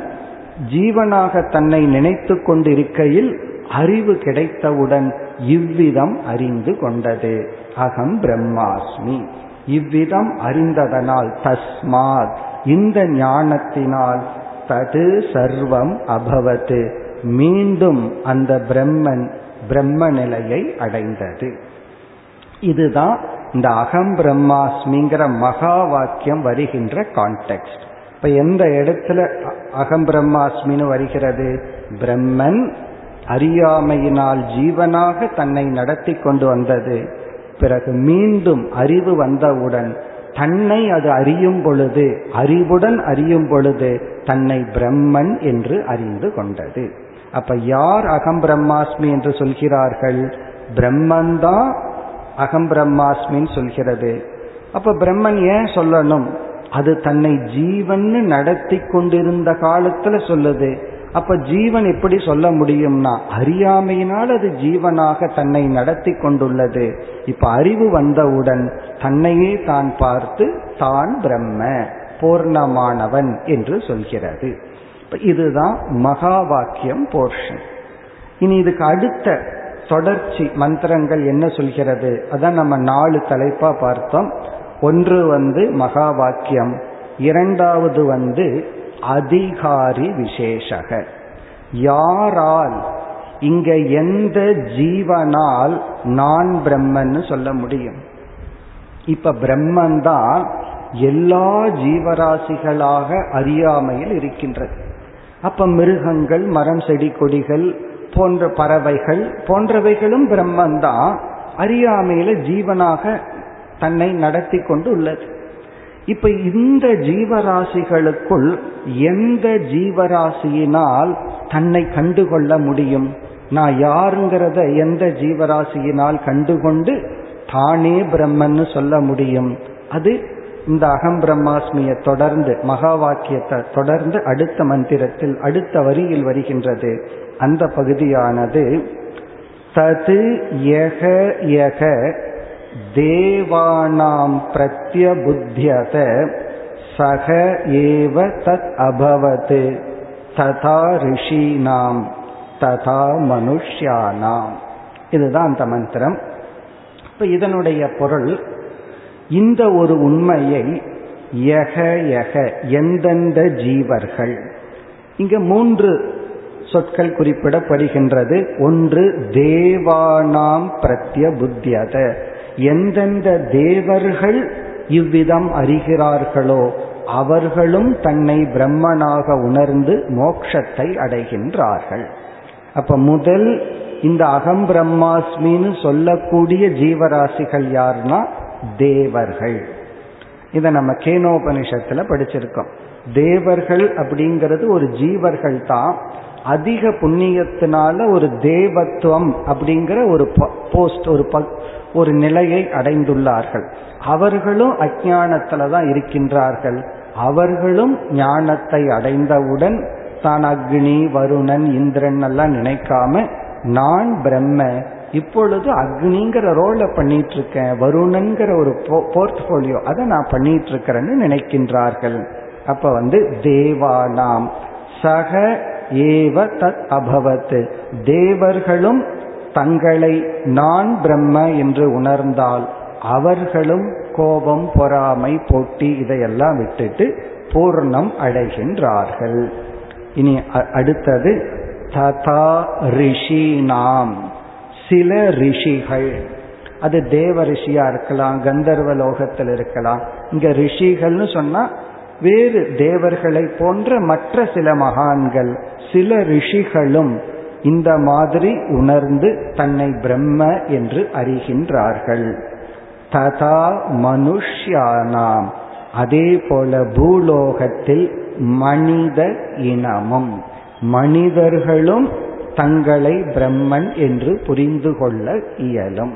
ஜீவனாக தன்னை நினைத்து கொண்டிருக்கையில் அறிவு கிடைத்தவுடன் இவ்விதம் அறிந்து கொண்டது. அகம் பிரம்மாஸ்மி. இவ்விதம் அறிந்ததனால் தஸ்மாத். இந்த ஞானத்தினால் தது சர்வம் அபவத்து. மீண்டும் அந்த பிரம்மன் பிரம்ம நிலையை அடைந்தது. இதுதான் இந்த அகம் பிரம்மாஸ்மிங்கிற மகா வாக்கியம் வருகின்ற கான்டெக்ட் இப்ப எந்த இடத்துல அகம் பிரம்மாஸ்மின்னு வருகிறது? பிரம்மன் அறியாமையினால் ஜீவனாக தன்னை நடத்தி கொண்டு வந்தது. பிறகு மீண்டும் அறிவு வந்தவுடன் தன்னை அது அறியும் பொழுது அறிவுடன் அறியும் பொழுது தன்னை பிரம்மன் என்று அறிந்து கொண்டது. அப்ப யார் அகம் பிரம்மாஸ்மி என்று சொல்கிறார்கள்? பிரம்மன்தான் அகம் பிரம்மாஸ்மின்னு சொல்கிறது. அப்ப பிரம்மன் ஏன் சொல்லணும்? அது தன்னை ஜீவன்னு நடத்தி கொண்டிருந்த காலத்துல சொல்லுது. அப்ப ஜீவன் எப்படி சொல்ல முடியும்னா அறியாமையினால் அது ஜீவனாக தன்னை நடத்தி கொண்டுள்ளது. இப்ப அறிவு வந்தவுடன் தன்னையே தான் பார்த்து தான் பிரம்ம பூர்ணமானவன் என்று சொல்கிறது. இதுதான் மகா வாக்கியம் போர்ஷன் இனி இதுக்கு அடுத்த தொடர்ச்சி மந்திரங்கள் என்ன சொல்கிறது? அதான் நம்ம நாலு தலைப்பா பார்த்தோம். ஒன்று வந்து மகா வாக்கியம் இரண்டாவது வந்து அதிகாரி விசேஷக. யாரால் இங்க எந்த ஜீவனால் நான் பிரம்மன்னு சொல்ல முடியும். இப்ப பிரம்மன் தான் எல்லா ஜீவராசிகளாக அறியாமையில் இருக்கின்றது. அப்ப மிருகங்கள் மரம் செடி கொடிகள் போன்ற பறவைகள் போன்றவைகளும் பிரம்மன் தான் அறியாமையில ஜீவனாக தன்னை நடத்தி கொண்டு உள்ளது. இப்ப இந்த ஜீவராசிகளுக்குள் எந்த ஜீவராசியினால் தன்னை கண்டுகொள்ள முடியும்? நான் யாருங்கிறத எந்த ஜீவராசியினால் கண்டுகொண்டு தானே பிரம்மன்னு சொல்ல முடியும்? அது இந்த அகம் பிரம்மாஸ்மியை தொடர்ந்து மகா வாக்கியத்தை தொடர்ந்து அடுத்த மந்திரத்தில் அடுத்த வரியில் வருகின்றது. அந்த பகுதியானது தது யக யக தேவானாம் பிரத்யபுத்தியத சக ஏவ தத் அபவத் ததா ரிஷீனாம் ததா மனுஷ்யானாம். இதுதான் அந்த மந்திரம். இப்ப இதனுடைய பொருள் இந்த ஒரு உண்மையை யக யக எந்தெந்த ஜீவர்கள். இங்க மூன்று சொற்கள் குறிப்பிடப்படுகின்றது. ஒன்று தேவானாம் பிரத்ய புத்தியத எந்தெந்த தேவர்கள் இவ்விதம் அறிகிறார்களோ அவர்களும் தன்னை பிரம்மனாக உணர்ந்து மோட்சத்தை அடைகின்றார்கள். அப்ப முதல் இந்த அகம் பிரம்மாஸ்மின்னு சொல்லக்கூடிய ஜீவராசிகள் யார்னா தேவர்கள். இதை நம்ம கேனோபனிஷத்துல படிச்சிருக்கோம். தேவர்கள் அப்படிங்கிறது ஒரு ஜீவர்கள் தான். அதிக புண்ணியத்தினால ஒரு தேவத்துவம் அப்படிங்கிற ஒரு போஸ்ட் ஒரு ஒரு நிலையை அடைந்துள்ளார்கள். அவர்களும் அஜானத்துல தான் இருக்கின்றார்கள். அவர்களும் ஞானத்தை அடைந்தவுடன் தான் அக்னி வருணன் இந்திரன் எல்லாம் நினைக்காம நான் பிரம்ம இப்பொழுது அக்னிங்கிற ரோலை பண்ணிட்டு இருக்கேன் வருணன்கிற ஒரு போர்ட்போலியோ அதை நான் பண்ணிட்டு இருக்கிறேன்னு நினைக்கின்றார்கள். அப்ப வந்து தேவானாம் சக ஏவ தத் அபவத். தேவர்களும் தங்களை நான் பிரம்ம என்று உணர்ந்தால் அவர்களும் கோபம் பொறாமை போட்டி இதையெல்லாம் விட்டுட்டு பூர்ணம் அடைகின்றார்கள். இனி அடுத்தது ததா ரிஷி நாம் சில ரிஷிகள். அது தேவ ரிஷியா இருக்கலாம் கந்தர்வ லோகத்தில் இருக்கலாம். இங்க ரிஷிகள்னு சொன்னா வேறு தேவர்களை போன்ற மற்ற சில மகான்கள் சில ரிஷிகளும் இந்த மாதிரி உணர்ந்து தன்னை பிரம்ம என்று அறிகின்றார்கள். ததா மனுஷ்யானாம். அதே போல பூலோகத்தில் மனித இனமும். மனிதர்களும் தங்களை பிரம்மன் என்று புரிந்து கொள்ள இயலும்.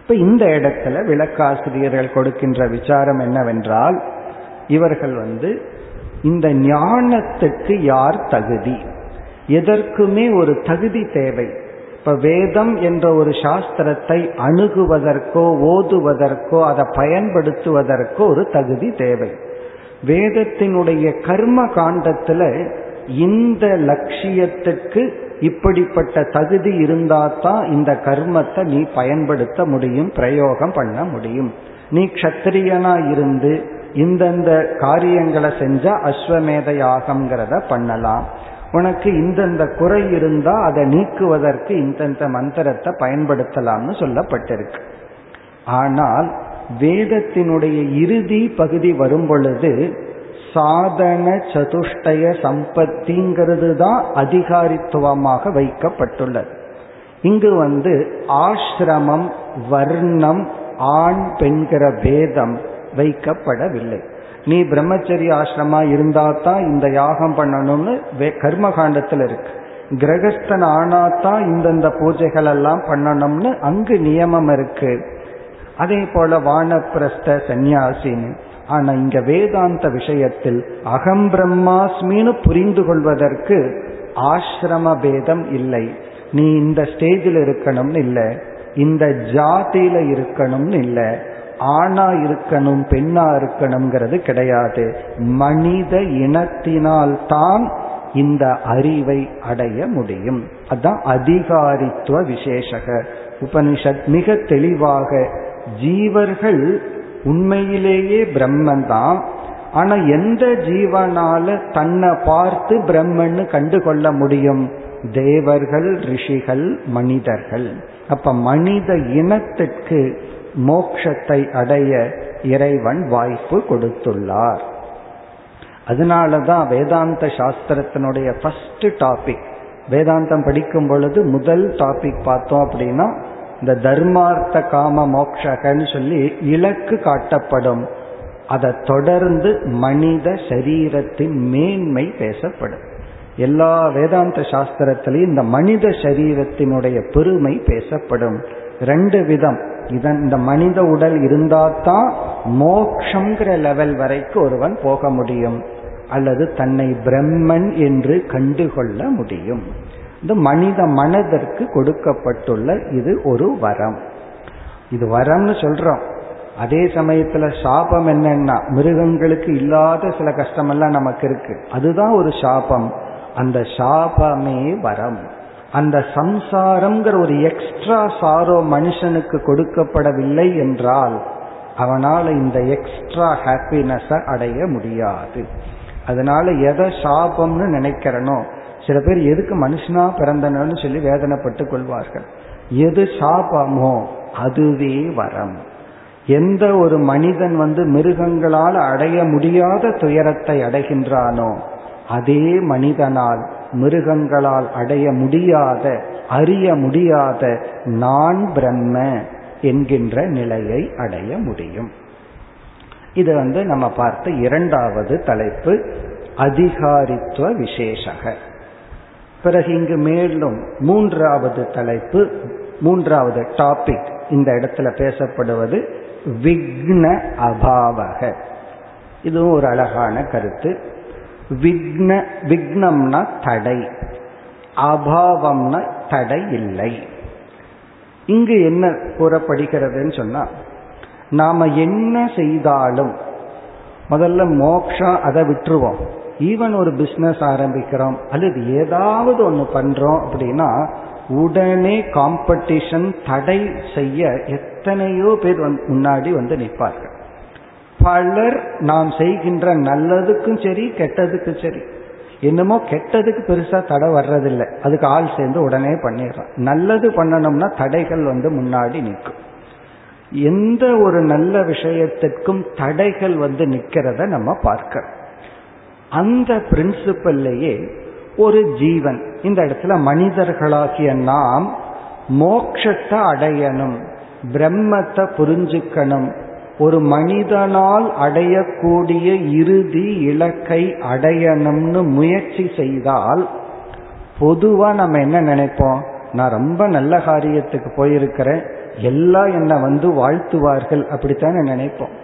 இப்ப இந்த இடத்துல விளக்காசிரியர்கள் கொடுக்கின்ற விசாரம் என்னவென்றால் இவர்கள் வந்து இந்த ஞானத்துக்கு யார் தகுதி? எதற்குமே ஒரு தகுதி தேவை. இப்ப வேதம் என்ற ஒரு சாஸ்திரத்தை அணுகுவதற்கோ ஓதுவதற்கோ அதை பயன்படுத்துவதற்கோ ஒரு தகுதி தேவை. வேதத்தினுடைய கர்ம காண்டத்துல இந்த லட்சியத்துக்கு இப்படிப்பட்ட தகுதி இருந்தாதான் இந்த கர்மத்தை நீ பயன்படுத்த முடியும் பிரயோகம் பண்ண முடியும். நீ கத்திரியனா இருந்து இந்தந்த காரியங்களை செஞ்சா அஸ்வமேத யாகம்ங்கிறத பண்ணலாம். உனக்கு இந்தந்த குறை இருந்தா அதை நீக்குவதற்கு இந்தந்த மந்திரத்தை பயன்படுத்தலாம்னு சொல்லப்பட்டிருக்கு. ஆனால் வேதத்தினுடைய இறுதி பகுதி வரும் பொழுது சாதன சதுஷ்டய சம்பத்திங்கிறது தான் அதிகாரித்துவமாக வைக்கப்பட்டுள்ளது. இங்கு வந்து ஆசிரமம் வர்ணம் ஆண் பெண்கிற வேதம் வைக்கப்படவில்லை. நீ பிரம்மச்சரிய ஆசிரமா இருந்தா தான் இந்த யாகம் பண்ணணும்னு கர்மகாண்டத்தில் இருக்கு. கிரகஸ்தன் ஆனாதான் இந்தந்த பூஜைகள் எல்லாம் பண்ணணும்னு அங்கு நியமம் இருக்கு. அதே போல வானப்பிரஸ்த சந்நியாசின்னு. ஆனா இங்க வேதாந்த விஷயத்தில் அகம் பிரம்மாஸ்மின்னு புரிந்து கொள்வதற்கு ஆசிரம பேதம் இல்லை. நீ இந்த ஸ்டேஜில் இருக்கணும்னு இல்லை. இந்த ஜாதியில இருக்கணும்னு இல்லை. ஆணா இருக்கணும் பெண்ணா இருக்கணுங்கிறது கிடையாது. மனித இனத்தினால் தான் இந்த அறிவை அடைய முடியும். அதுதான் அதிகாரித்துவ விசேஷக. உபனிஷத் மிக தெளிவாக ஜீவர்கள் உண்மையிலேயே பிரம்மன் தான் ஆனா எந்த ஜீவனால தன்னை பார்த்து பிரம்மன்னு கண்டுகொள்ள முடியும்? தேவர்கள் ரிஷிகள் மனிதர்கள். அப்ப மனித இனத்திற்கு மோக்ஷத்தை அடைய இறைவன் வாய்ப்பு கொடுத்துள்ளார். அதனாலதான் வேதாந்த சாஸ்திரத்தினுடைய ஃபர்ஸ்ட் டாபிக் வேதாந்தம் படிக்கும் பொழுது முதல் டாபிக் பார்த்தோம் அப்படின்னா இந்த தர்மார்த்த காம மோக்ஷகன்னு சொல்லி இலக்கு காட்டப்படும். அதை தொடர்ந்து மனித சரீரத்தின் மேன்மை பேசப்படும். எல்லா வேதாந்த சாஸ்திரத்திலையும் இந்த மனித சரீரத்தினுடைய பெருமை பேசப்படும். ரெண்டு விதம். இதன் இந்த மனித உடல் இருந்தாதான் மோக்ஷங்கிற லெவல் வரைக்கும் ஒருவன் போக முடியும். அல்லது தன்னை பிரம்மன் என்று கண்டுகொள்ள முடியும். இந்த மனித மனதிற்கு கொடுக்கப்பட்டுள்ள இது ஒரு வரம். இது வரம்னு சொல்றோம். அதே சமயத்துல சாபம் என்னன்னா மிருகங்களுக்கு இல்லாத சில கஷ்டமெல்லாம் நமக்கு இருக்கு. அதுதான் ஒரு சாபம். அந்த சாபமே வரம். அந்த சம்சாரம்ங்கிற ஒரு எக்ஸ்ட்ரா சாரோ மனுஷனுக்கு கொடுக்கப்படவில்லை என்றால் அவனால் இந்த எக்ஸ்ட்ரா ஹாப்பினஸ அடைய முடியாது. அதனால எதை சாபம்னு நினைக்கிறனோ சில பேர் எதுக்கு மனுஷனா பிறந்தனன்னு சொல்லி வேதனைப்பட்டு கொள்வார்கள். எது சாபமோ அதுவே வரம். எந்த ஒரு மனிதன் வந்து மிருகங்களால் அடைய முடியாத துயரத்தை அடைகின்றானோ அதே மனிதனால் மிருகங்களால் அடைய முடியாத அறிய முடியாத நான் பிரம்ம என்கின்ற நிலையை அடைய முடியும். இது வந்து நம்ம பார்த்த இரண்டாவது தலைப்பு அதிகாரித்துவ விசேஷக. பிறகு இங்கு மேலும் மூன்றாவது தலைப்பு மூன்றாவது டாபிக் இந்த இடத்துல பேசப்படுவது விக்ன அபாவக. இதுவும் ஒரு அழகான கருத்து. விக்ன விக்னம்னா தடை. அபாவம்னா தடை இல்லை இங்கு என்ன கூறப்படுகிறதுன்னு சொன்னா நாம என்ன செய்தாலும் முதல்ல மோக்ஷம் அதை விட்டுருவோம். ஈவன் ஒரு பிஸ்னஸ் ஆரம்பிக்கிறோம் அல்லது ஏதாவது ஒன்று பண்றோம் அப்படின்னா உடனே காம்படிஷன் தடை செய்ய எத்தனையோ பேர் முன்னாடி வந்து நிற்பார்கள். பலர் நாம் செய்கின்ற நல்லதுக்கும் சரி கெட்டதுக்கும் சரி. என்னமோ கெட்டதுக்கு பெருசா தடை வர்றதில்லை. அதுக்கு ஆள் சேர்ந்து உடனே பண்ணிடுறான் நல்லது பண்ணணும்னா தடைகள் வந்து முன்னாடி நிற்கும். எந்த ஒரு நல்ல விஷயத்திற்கும் தடைகள் வந்து நிற்கிறத நம்ம பார்க்கிறோம் அந்த பிரின்சிபல்லையே ஒரு ஜீவன் இந்த இடத்துல மனிதர்களாகிய நாம் மோக்ஷத்தை அடையணும் பிரம்மத்தை புரிஞ்சுக்கணும் ஒரு மனிதனால் அடையக்கூடிய இறுதி இலக்கை அடையணும்னு முயற்சி செய்தால் பொதுவா நம்ம என்ன நினைப்போம்? நான் ரொம்ப நல்ல காரியத்துக்கு போயிருக்கிறேன். எல்லாம் என்னை வந்து வாழ்த்துவார்கள் அப்படித்தானே நினைப்போம்.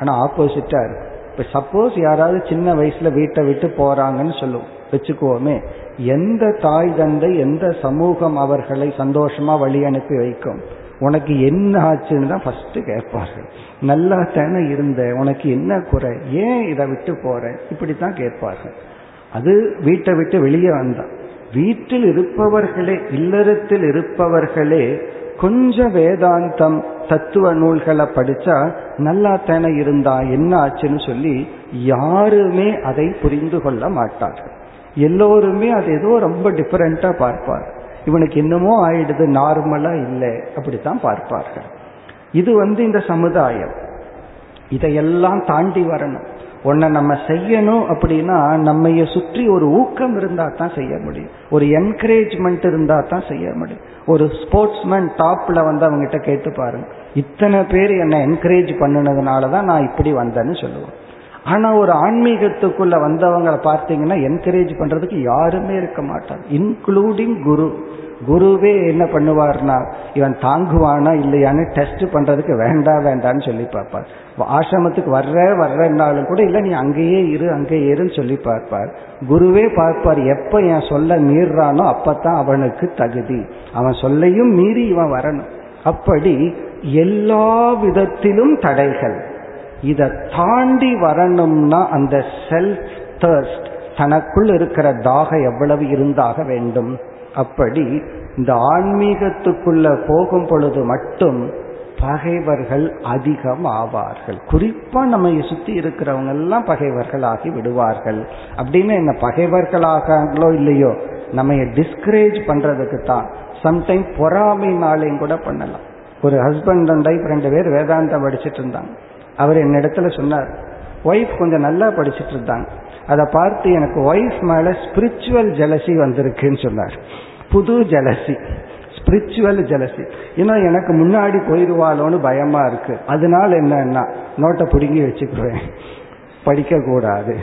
ஆனா ஆப்போசிட்டா இருக்கு இப்ப சப்போஸ் யாராவது சின்ன வயசுல வீட்டை விட்டு போறாங்கன்னு சொல்லுவோம். வச்சுக்குவோமே. எந்த தாய் தந்தை எந்த சமூகம் அவர்களை சந்தோஷமா வழி அனுப்பி வைக்கும்? உனக்கு என்ன ஆச்சுன்னு தான் ஃபர்ஸ்ட் கேட்பார்கள் நல்லா தானே இருந்த உனக்கு என்ன குறை? ஏன் இதை விட்டு போற? இப்படித்தான் கேட்பார்கள் அது வீட்டை விட்டு வெளியே வந்தான். வீட்டில் இருப்பவர்களே இல்லறத்தில் இருப்பவர்களே கொஞ்சம் வேதாந்தம் தத்துவ நூல்களை படிச்சா நல்லா தானே இருந்தா என்ன ஆச்சுன்னு சொல்லி யாருமே அதை புரிந்து கொள்ள மாட்டார்கள். எல்லோருமே அது ஏதோ ரொம்ப டிஃபரெண்டா பார்ப்பார் இவனுக்கு என்னமோ ஆயிடுது நார்மலா இல்லை அப்படித்தான் பார்ப்பார்கள். இது வந்து இந்த சமுதாயம். இதையெல்லாம் தாண்டி வரணும். ஒன்ன நம்ம செய்யணும் அப்படின்னா நம்மைய சுற்றி ஒரு ஊக்கம் இருந்தா தான் செய்ய முடியும். ஒரு என்கரேஜ்மெண்ட் இருந்தா தான் செய்ய முடியும். ஒரு ஸ்போர்ட்ஸ்மேன் டாப்ல வந்து அவங்ககிட்ட கேட்டு பாருங்க. இத்தனை பேர் என்னை என்கரேஜ் பண்ணினதுனால தான் நான் இப்படி வந்தேன்னு சொல்லுவேன் ஆனா ஒரு ஆன்மீகத்துக்குள்ள வந்தவங்களை பார்த்தீங்கன்னா என்கரேஜ் பண்றதுக்கு யாருமே இருக்க மாட்டாங்க இன்க்ளூடிங் குரு. குருவே என்ன பண்ணுவார்னா இவன் தாங்குவானா இல்லையான்னு டெஸ்ட் பண்றதுக்கு வேண்டாம் வேண்டான்னு சொல்லி பார்ப்பார். ஆசிரமத்துக்கு வர்ற வர்றனாலும் கூட இல்லை நீ அங்கேயே இரு அங்கேயே இருன்னு சொல்லி பார்ப்பார். குருவே பார்ப்பார் எப்ப என் சொல்ல மீறானோ அப்பத்தான் அவனுக்கு தகுதி. அவன் சொல்லையும் மீறி இவன் வரணும். அப்படி எல்லா விதத்திலும் தடைகள். இதை தாண்டி வரணும்னா அந்த செல்ஃப் தர்ஸ்ட் தனக்குள் இருக்கிற தாகம் எவ்வளவு இருந்தாக வேண்டும்? அப்படி இந்த ஆன்மீகத்துக்குள்ள போகும் பொழுது மட்டும் பகைவர்கள் அதிகம் ஆவார்கள் குறிப்பா நம்ம சுத்தி இருக்கிறவங்க எல்லாம் பகைவர்கள் ஆகி விடுவார்கள். அப்படின்னு என்ன பகைவர்களாகாங்களோ இல்லையோ நம்ம டிஸ்கரேஜ் பண்றதுக்கு தான். சம்டைம் பொறாமைனாலையும் கூட பண்ணலாம். ஒரு ஹஸ்பண்ட் அண்ட் ஒய்ஃப் ரெண்டு பேர் வேதாந்தம் படிச்சுட்டு இருந்தாங்க. அவர் என்னிடத்துல சொன்னார் ஒய்ஃப் கொஞ்சம் நல்லா படிச்சுட்டு இருந்தாங்க அதை பார்த்து எனக்கு ஒய்ஃப் மேல ஸ்பிரிச்சுவல் ஜெலசி வந்திருக்குன்னு சொன்னார். புது ஜெலசி ஸ்பிரிச்சுவல் ஜெலசி ஏன்னா எனக்கு முன்னாடி போயிடுவாளோன்னு பயமா இருக்கு. அதனால என்னன்னா நோட்டை பிடுங்கி வச்சுக்குவேன் படிக்க கூடாது.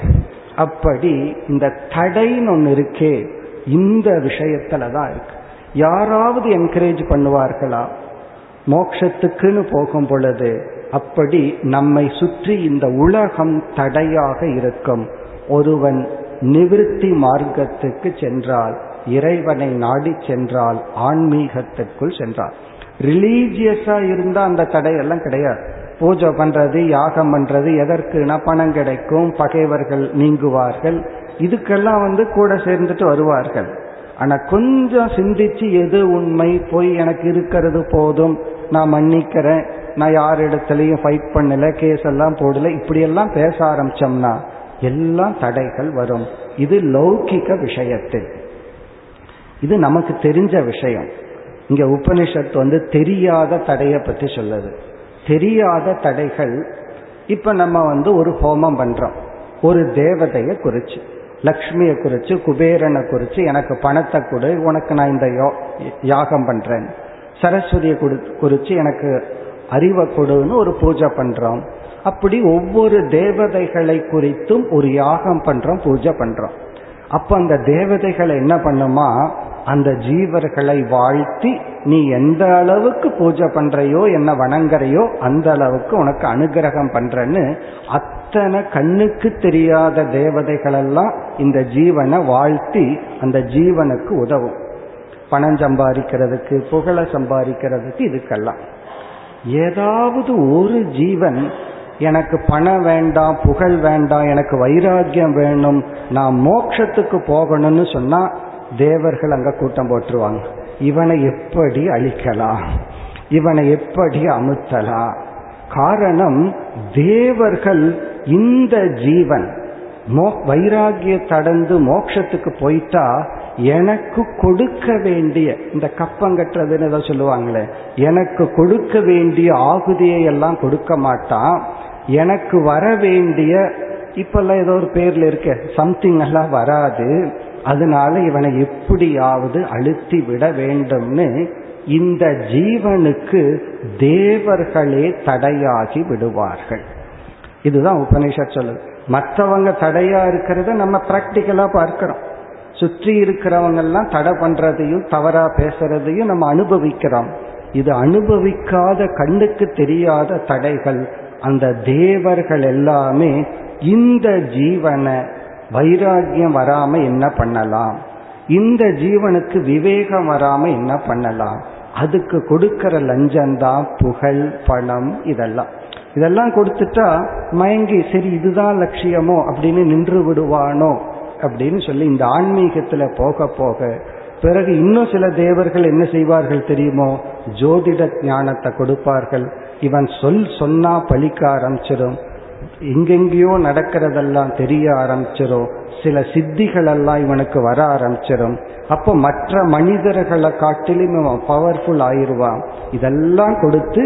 அப்படி இந்த தடைன்னு ஒன்று இருக்கே இந்த விஷயத்துல தான் இருக்கு. யாராவது என்கரேஜ் பண்ணுவார்களா? மோக்ஷத்துக்குன்னு போகும் பொழுது அப்படி நம்மை சுற்றி இந்த உலகம் தடையாக இருக்கும். ஒருவன் நிவிருத்தி மார்க்கத்துக்கு சென்றால் இறைவனை நாடி சென்றால் ஆன்மீகத்துக்குள் சென்றால். ரிலீஜியஸா இருந்தா அந்த தடையெல்லாம் கிடையாது. பூஜை பண்றது யாகம் பண்றது எதற்குனா பணம் கிடைக்கும் பகைவர்கள் நீங்குவார்கள். இதுக்கெல்லாம் வந்து கூட சேர்ந்துட்டு வருவார்கள். ஆனா கொஞ்சம் சிந்திச்சு எது உண்மை போய் எனக்கு இருக்கிறது போதும் நான் மன்னிக்கிறேன். நான் யார் இடத்துலையும் ஃபைட் பண்ணல கேஸ் எல்லாம் போடல. இப்படியெல்லாம் பேச ஆரம்பிச்சோம்னா எல்லாம் தடைகள் வரும். இது லௌகிக விஷயத்தில். இது நமக்கு தெரிஞ்ச விஷயம். இங்க உபனிஷத் வந்து தெரியாத தடையை பற்றி சொல்லுது. தெரியாத தடைகள். இப்ப நம்ம வந்து ஒரு ஹோமம் பண்றோம். ஒரு தேவதையை குறிச்சு லக்ஷ்மியை குறிச்சு குபேரனை குறிச்சு எனக்கு பணத்தை கொடு உனக்கு நான் இந்த யாகம் பண்றேன். சரஸ்வதியை குறிச்சு எனக்கு அறிவை கொடுன்னு ஒரு பூஜை பண்றோம். அப்படி ஒவ்வொரு தேவதைகளை குறித்தும் ஒரு யாகம் பண்றோம் பூஜை பண்றோம். அப்ப அந்த தேவதைகளை என்ன பண்ணுமா? அந்த ஜீவர்களை வாழ்த்தி நீ எந்த அளவுக்கு பூஜை பண்றையோ என்ன வணங்குறையோ அந்த அளவுக்கு உனக்கு அனுகிரகம் பண்றன்னு அத்தனை கண்ணுக்கு தெரியாத தேவதைகளெல்லாம் இந்த ஜீவனை வாழ்த்தி அந்த ஜீவனுக்கு உதவும். பணம் சம்பாதிக்கிறதுக்கு புகழை சம்பாதிக்கிறதுக்கு இதுக்கெல்லாம். ஏதாவது ஒரு ஜீவன் எனக்கு பணம் வேண்டாம் புகழ் வேண்டாம் எனக்கு வைராக்கியம் வேணும் நான் மோட்சத்துக்கு போகணும்னு சொன்னா தேவர்கள் அங்க கூட்டம் போட்டுருவாங்க. இவனை எப்படி அழிக்கலாம்? இவனை எப்படி அமுத்தலாம்? காரணம் தேவர்கள் இந்த ஜீவன் மோ வைராகிய தடந்து மோட்சத்துக்கு போயிட்டா எனக்கு கொடுக்க வேண்டிய இந்த கப்பங்கட்டுறதுன்னு ஏதோ சொல்லுவாங்களே எனக்கு கொடுக்க வேண்டிய ஆகுதியை எல்லாம் கொடுக்க மாட்டான் எனக்கு வர வேண்டிய இப்பெல்லாம் ஏதோ ஒரு பேர்ல இருக்க சம்திங் எல்லாம் வராது. அதனால இவனை எப்படியாவது அழுத்தி விட வேண்டும்னு இந்த ஜீவனுக்கு தேவர்களே தடையாகி விடுவார்கள். இதுதான் உபனிஷத் சொல்லுது. மற்றவங்க தடையா இருக்கிறத நம்ம பிராக்டிக்கலா பார்க்கிறோம். சுற்றி இருக்கிறவங்க எல்லாம் தடை பண்றதையும் தவறா பேசுறதையும் நம்ம அனுபவிக்கிறோம். இது அனுபவிக்காத கண்ணுக்கு தெரியாத தடைகள். அந்த தேவர்கள் எல்லாமே இந்த ஜீவனை வைராகியம் வராம என்ன பண்ணலாம்? இந்த ஜீவனுக்கு விவேகம் வராம என்ன பண்ணலாம்? அதுக்கு கொடுக்கிற லஞ்சம்தான் புகழ் பணம் இதெல்லாம். இதெல்லாம் கொடுத்துட்டா மயங்கி சரி இதுதான் லட்சியமோ அப்படின்னு நின்று விடுவானோ? அப்படின்னு சொல்லி இந்த ஆன்மீகத்துல போக போக பிறகு இன்னும் சில தேவர்கள் என்ன செய்வார்கள் தெரியுமோ? ஜோதிட ஞானத்தை கொடுப்பார்கள். இவன் சொல் சொன்னா பழிக்க ஆரம்பிச்சிடும் எங்கெங்கேயோ நடக்கிறதெல்லாம் தெரிய ஆரம்பிச்சிடும் சில சித்திகள் எல்லாம் இவனுக்கு வர ஆரம்பிச்சிடும் அப்போ மற்ற மனிதர்களை காட்டிலும் இவன் பவர்ஃபுல் ஆயிடுவான். இதெல்லாம் கொடுத்து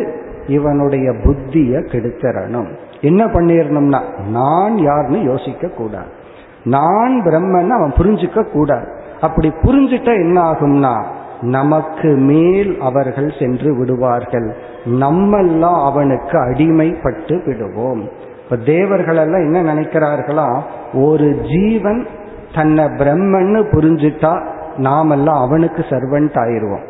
இவனுடைய புத்திய கெடுத்தரணும் என்ன பண்ணிடணும்னா நான் யாருன்னு யோசிக்க கூடாது நான் பிரம்மன் அவன் புரிஞ்சுக்க கூடாது. அப்படி புரிஞ்சுட்டா என்ன ஆகும்னா நமக்கு மேல் அவர்கள் சென்று விடுவார்கள். நம்மெல்லாம் அவனுக்கு அடிமைப்பட்டு விடுவோம். இப்ப தேவர்களெல்லாம் என்ன நினைக்கிறார்களா ஒரு ஜீவன் தன்னை பிரம்மன்னு புரிஞ்சுட்டா நாமெல்லாம் அவனுக்கு சர்வெண்ட் ஆயிடுவோம்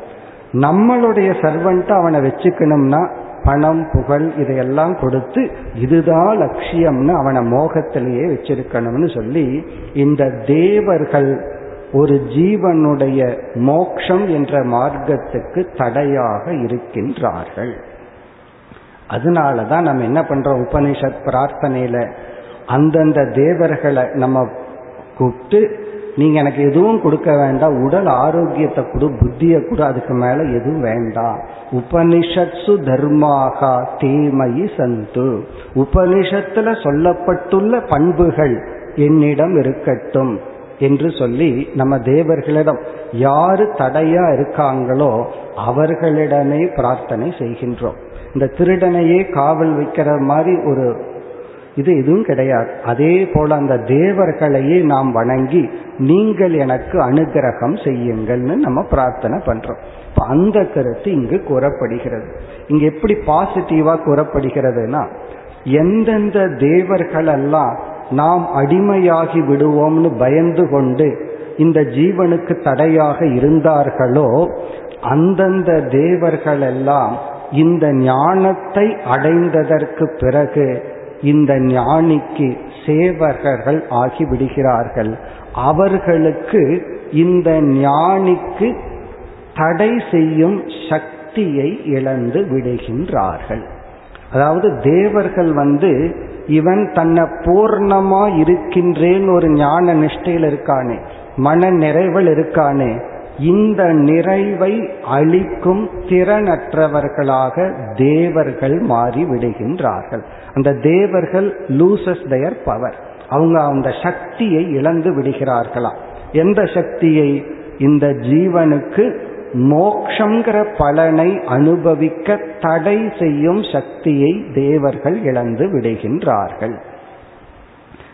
நம்மளுடைய சர்வெண்ட்டை அவனை வச்சுக்கணும்னா பணம் புகழ் இதையெல்லாம் கொடுத்து இதுதான் லட்சியம்னு அவனை மோகத்திலேயே வச்சிருக்கணும்னு சொல்லி இந்த தேவர்கள் ஒரு ஜீவனுடைய மோக்ஷம் என்ற மார்க்கத்துக்கு தடையாக இருக்கின்றார்கள். அதனால தான் நம்ம என்ன பண்றோம்? உபனிஷத் பிரார்த்தனையில அந்தந்த தேவர்களை நம்ம கூப்பிட்டு நீங்க எனக்கு எதுவும் கொடுக்க வேண்டாம். உடல் ஆரோக்கியத்தை கொடு புத்தியை கூட அதுக்கு மேல எதுவும் வேண்டாம். உபனிஷத்சு தர்மாகா தீமயி சந்து. உபனிஷத்துல சொல்லப்பட்டுள்ள பண்புகள் என்னிடம் இருக்கட்டும் என்று சொல்லி நம்ம தேவர்களிடம் யாரு தடையா இருக்காங்களோ அவர்களிடமே பிரார்த்தனை செய்கின்றோம். இந்த திருடனையே காவல் வைக்கிற மாதிரி ஒரு இது எதுவும் கிடையாது. அதே போல அந்த தேவர்களையே நாம் வணங்கி நீங்கள் எனக்கு அனுகிரகம் செய்யுங்கள்னு நம்ம பிரார்த்தனை பண்றோம். இப்ப அந்த கருத்து இங்கு கூறப்படுகிறது. இங்க எப்படி பாசிட்டிவா கூறப்படுகிறதுனா எந்தெந்த தேவர்கள் எல்லாம் நாம் அடிமையாகி விடுவோம்னு பயந்து கொண்டு இந்த ஜீவனுக்கு தடையாக இருந்தார்களோ அந்தந்த தேவர்கள் எல்லாம் இந்த ஞானத்தை அடைந்ததற்கு பிறகு இந்த ஞானிக்கு சேவகர்கள் ஆகிவிடுகிறார்கள். அவர்களுக்கு இந்த ஞானிக்கு தடை செய்யும் சக்தியை இழந்து விடுகின்றார்கள். அதாவது தேவர்கள் வந்து இவன் தன்னை பூர்ணமா இருக்கின்றேன் ஒரு ஞான நிஷ்டையில் இருக்கானே மன நிறைவில் இருக்கானே இந்த நிறைவை அளிக்கும் திறனற்றவர்களாக தேவர்கள் மாறி விடுகின்றார்கள் அந்த தேவர்கள் லூசஸ் தயர் பவர் அவங்க அந்த சக்தியை இழந்து விடுகிறார்களாம் எந்த சக்தியை? இந்த ஜீவனுக்கு மோக்ஷங்கிற பலனை அனுபவிக்க தடை செய்யும் சக்தியை தேவர்கள் இழந்து விடுகின்றார்கள்.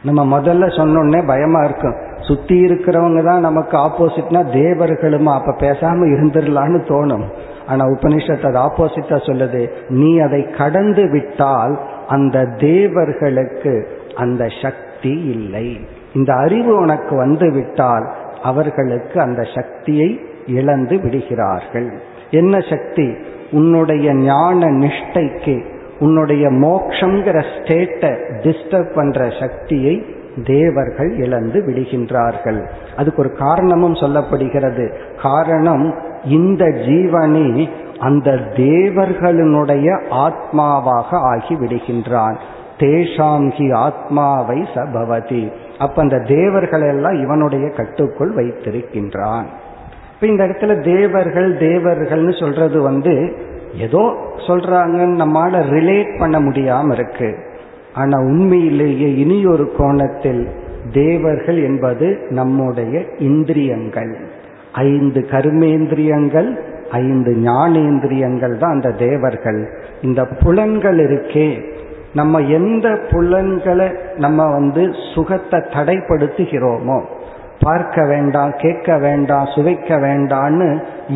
நம்ம முதல்ல சொன்னோடனே பயமா இருக்கும். சுத்தி இருக்கிறவங்க தான் நமக்கு ஆப்போசிட்னா தேவர்களுமா? அப்ப பேசாம இருந்துடலான்னு தோணும். ஆனா உபனிஷத் அது ஆப்போசிட்டா சொல்லுது. நீ அதை கடந்து விட்டால் அந்த தேவர்களுக்கு அந்த சக்தி இல்லை. இந்த அறிவு உனக்கு வந்து விட்டால் அவர்களுக்கு அந்த சக்தியை இழந்து விடுகிறார்கள். என்ன சக்தி? உன்னுடைய ஞான நிஷ்டைக்கு உன்னுடைய மோக்ஷங்கிற ஸ்டேட்டை டிஸ்டர்ப் பண்ற சக்தியை தேவர்கள் இழந்து விடுகின்றார்கள். அதுக்கு ஒரு காரணமும் சொல்லப்படுகிறது. காரணம் இந்த ஜீவனே அந்த தேவர்களுடைய ஆத்மாவாக ஆகி விடுகின்றான் தேஷாங்கி ஆத்மாவை சபவதி. அப்ப அந்த தேவர்கள் எல்லாம் இவனுடைய கட்டுக்குள் வைத்திருக்கின்றான். இப்ப இந்த இடத்துல தேவர்கள் தேவர்கள்னு சொல்றது வந்து ஏதோ சொல்றாங்கன்னு நம்மால ரிலேட் பண்ண முடியாம இருக்கு. ஆனா உண்மையிலேயே இனி ஒரு கோணத்தில் தேவர்கள் என்பது நம்முடைய இந்திரியங்கள். ஐந்து கர்மேந்திரியங்கள் ஐந்து ஞானேந்திரியங்கள் தான் அந்த தேவர்கள். இந்த புலன்கள் இருக்கே. நம்ம எந்த புலன்களை நம்ம வந்து சுகத்தை தடைப்படுத்துகிறோமோ பார்க்க வேண்டாம் கேட்க வேண்டாம் சுவைக்க வேண்டான்னு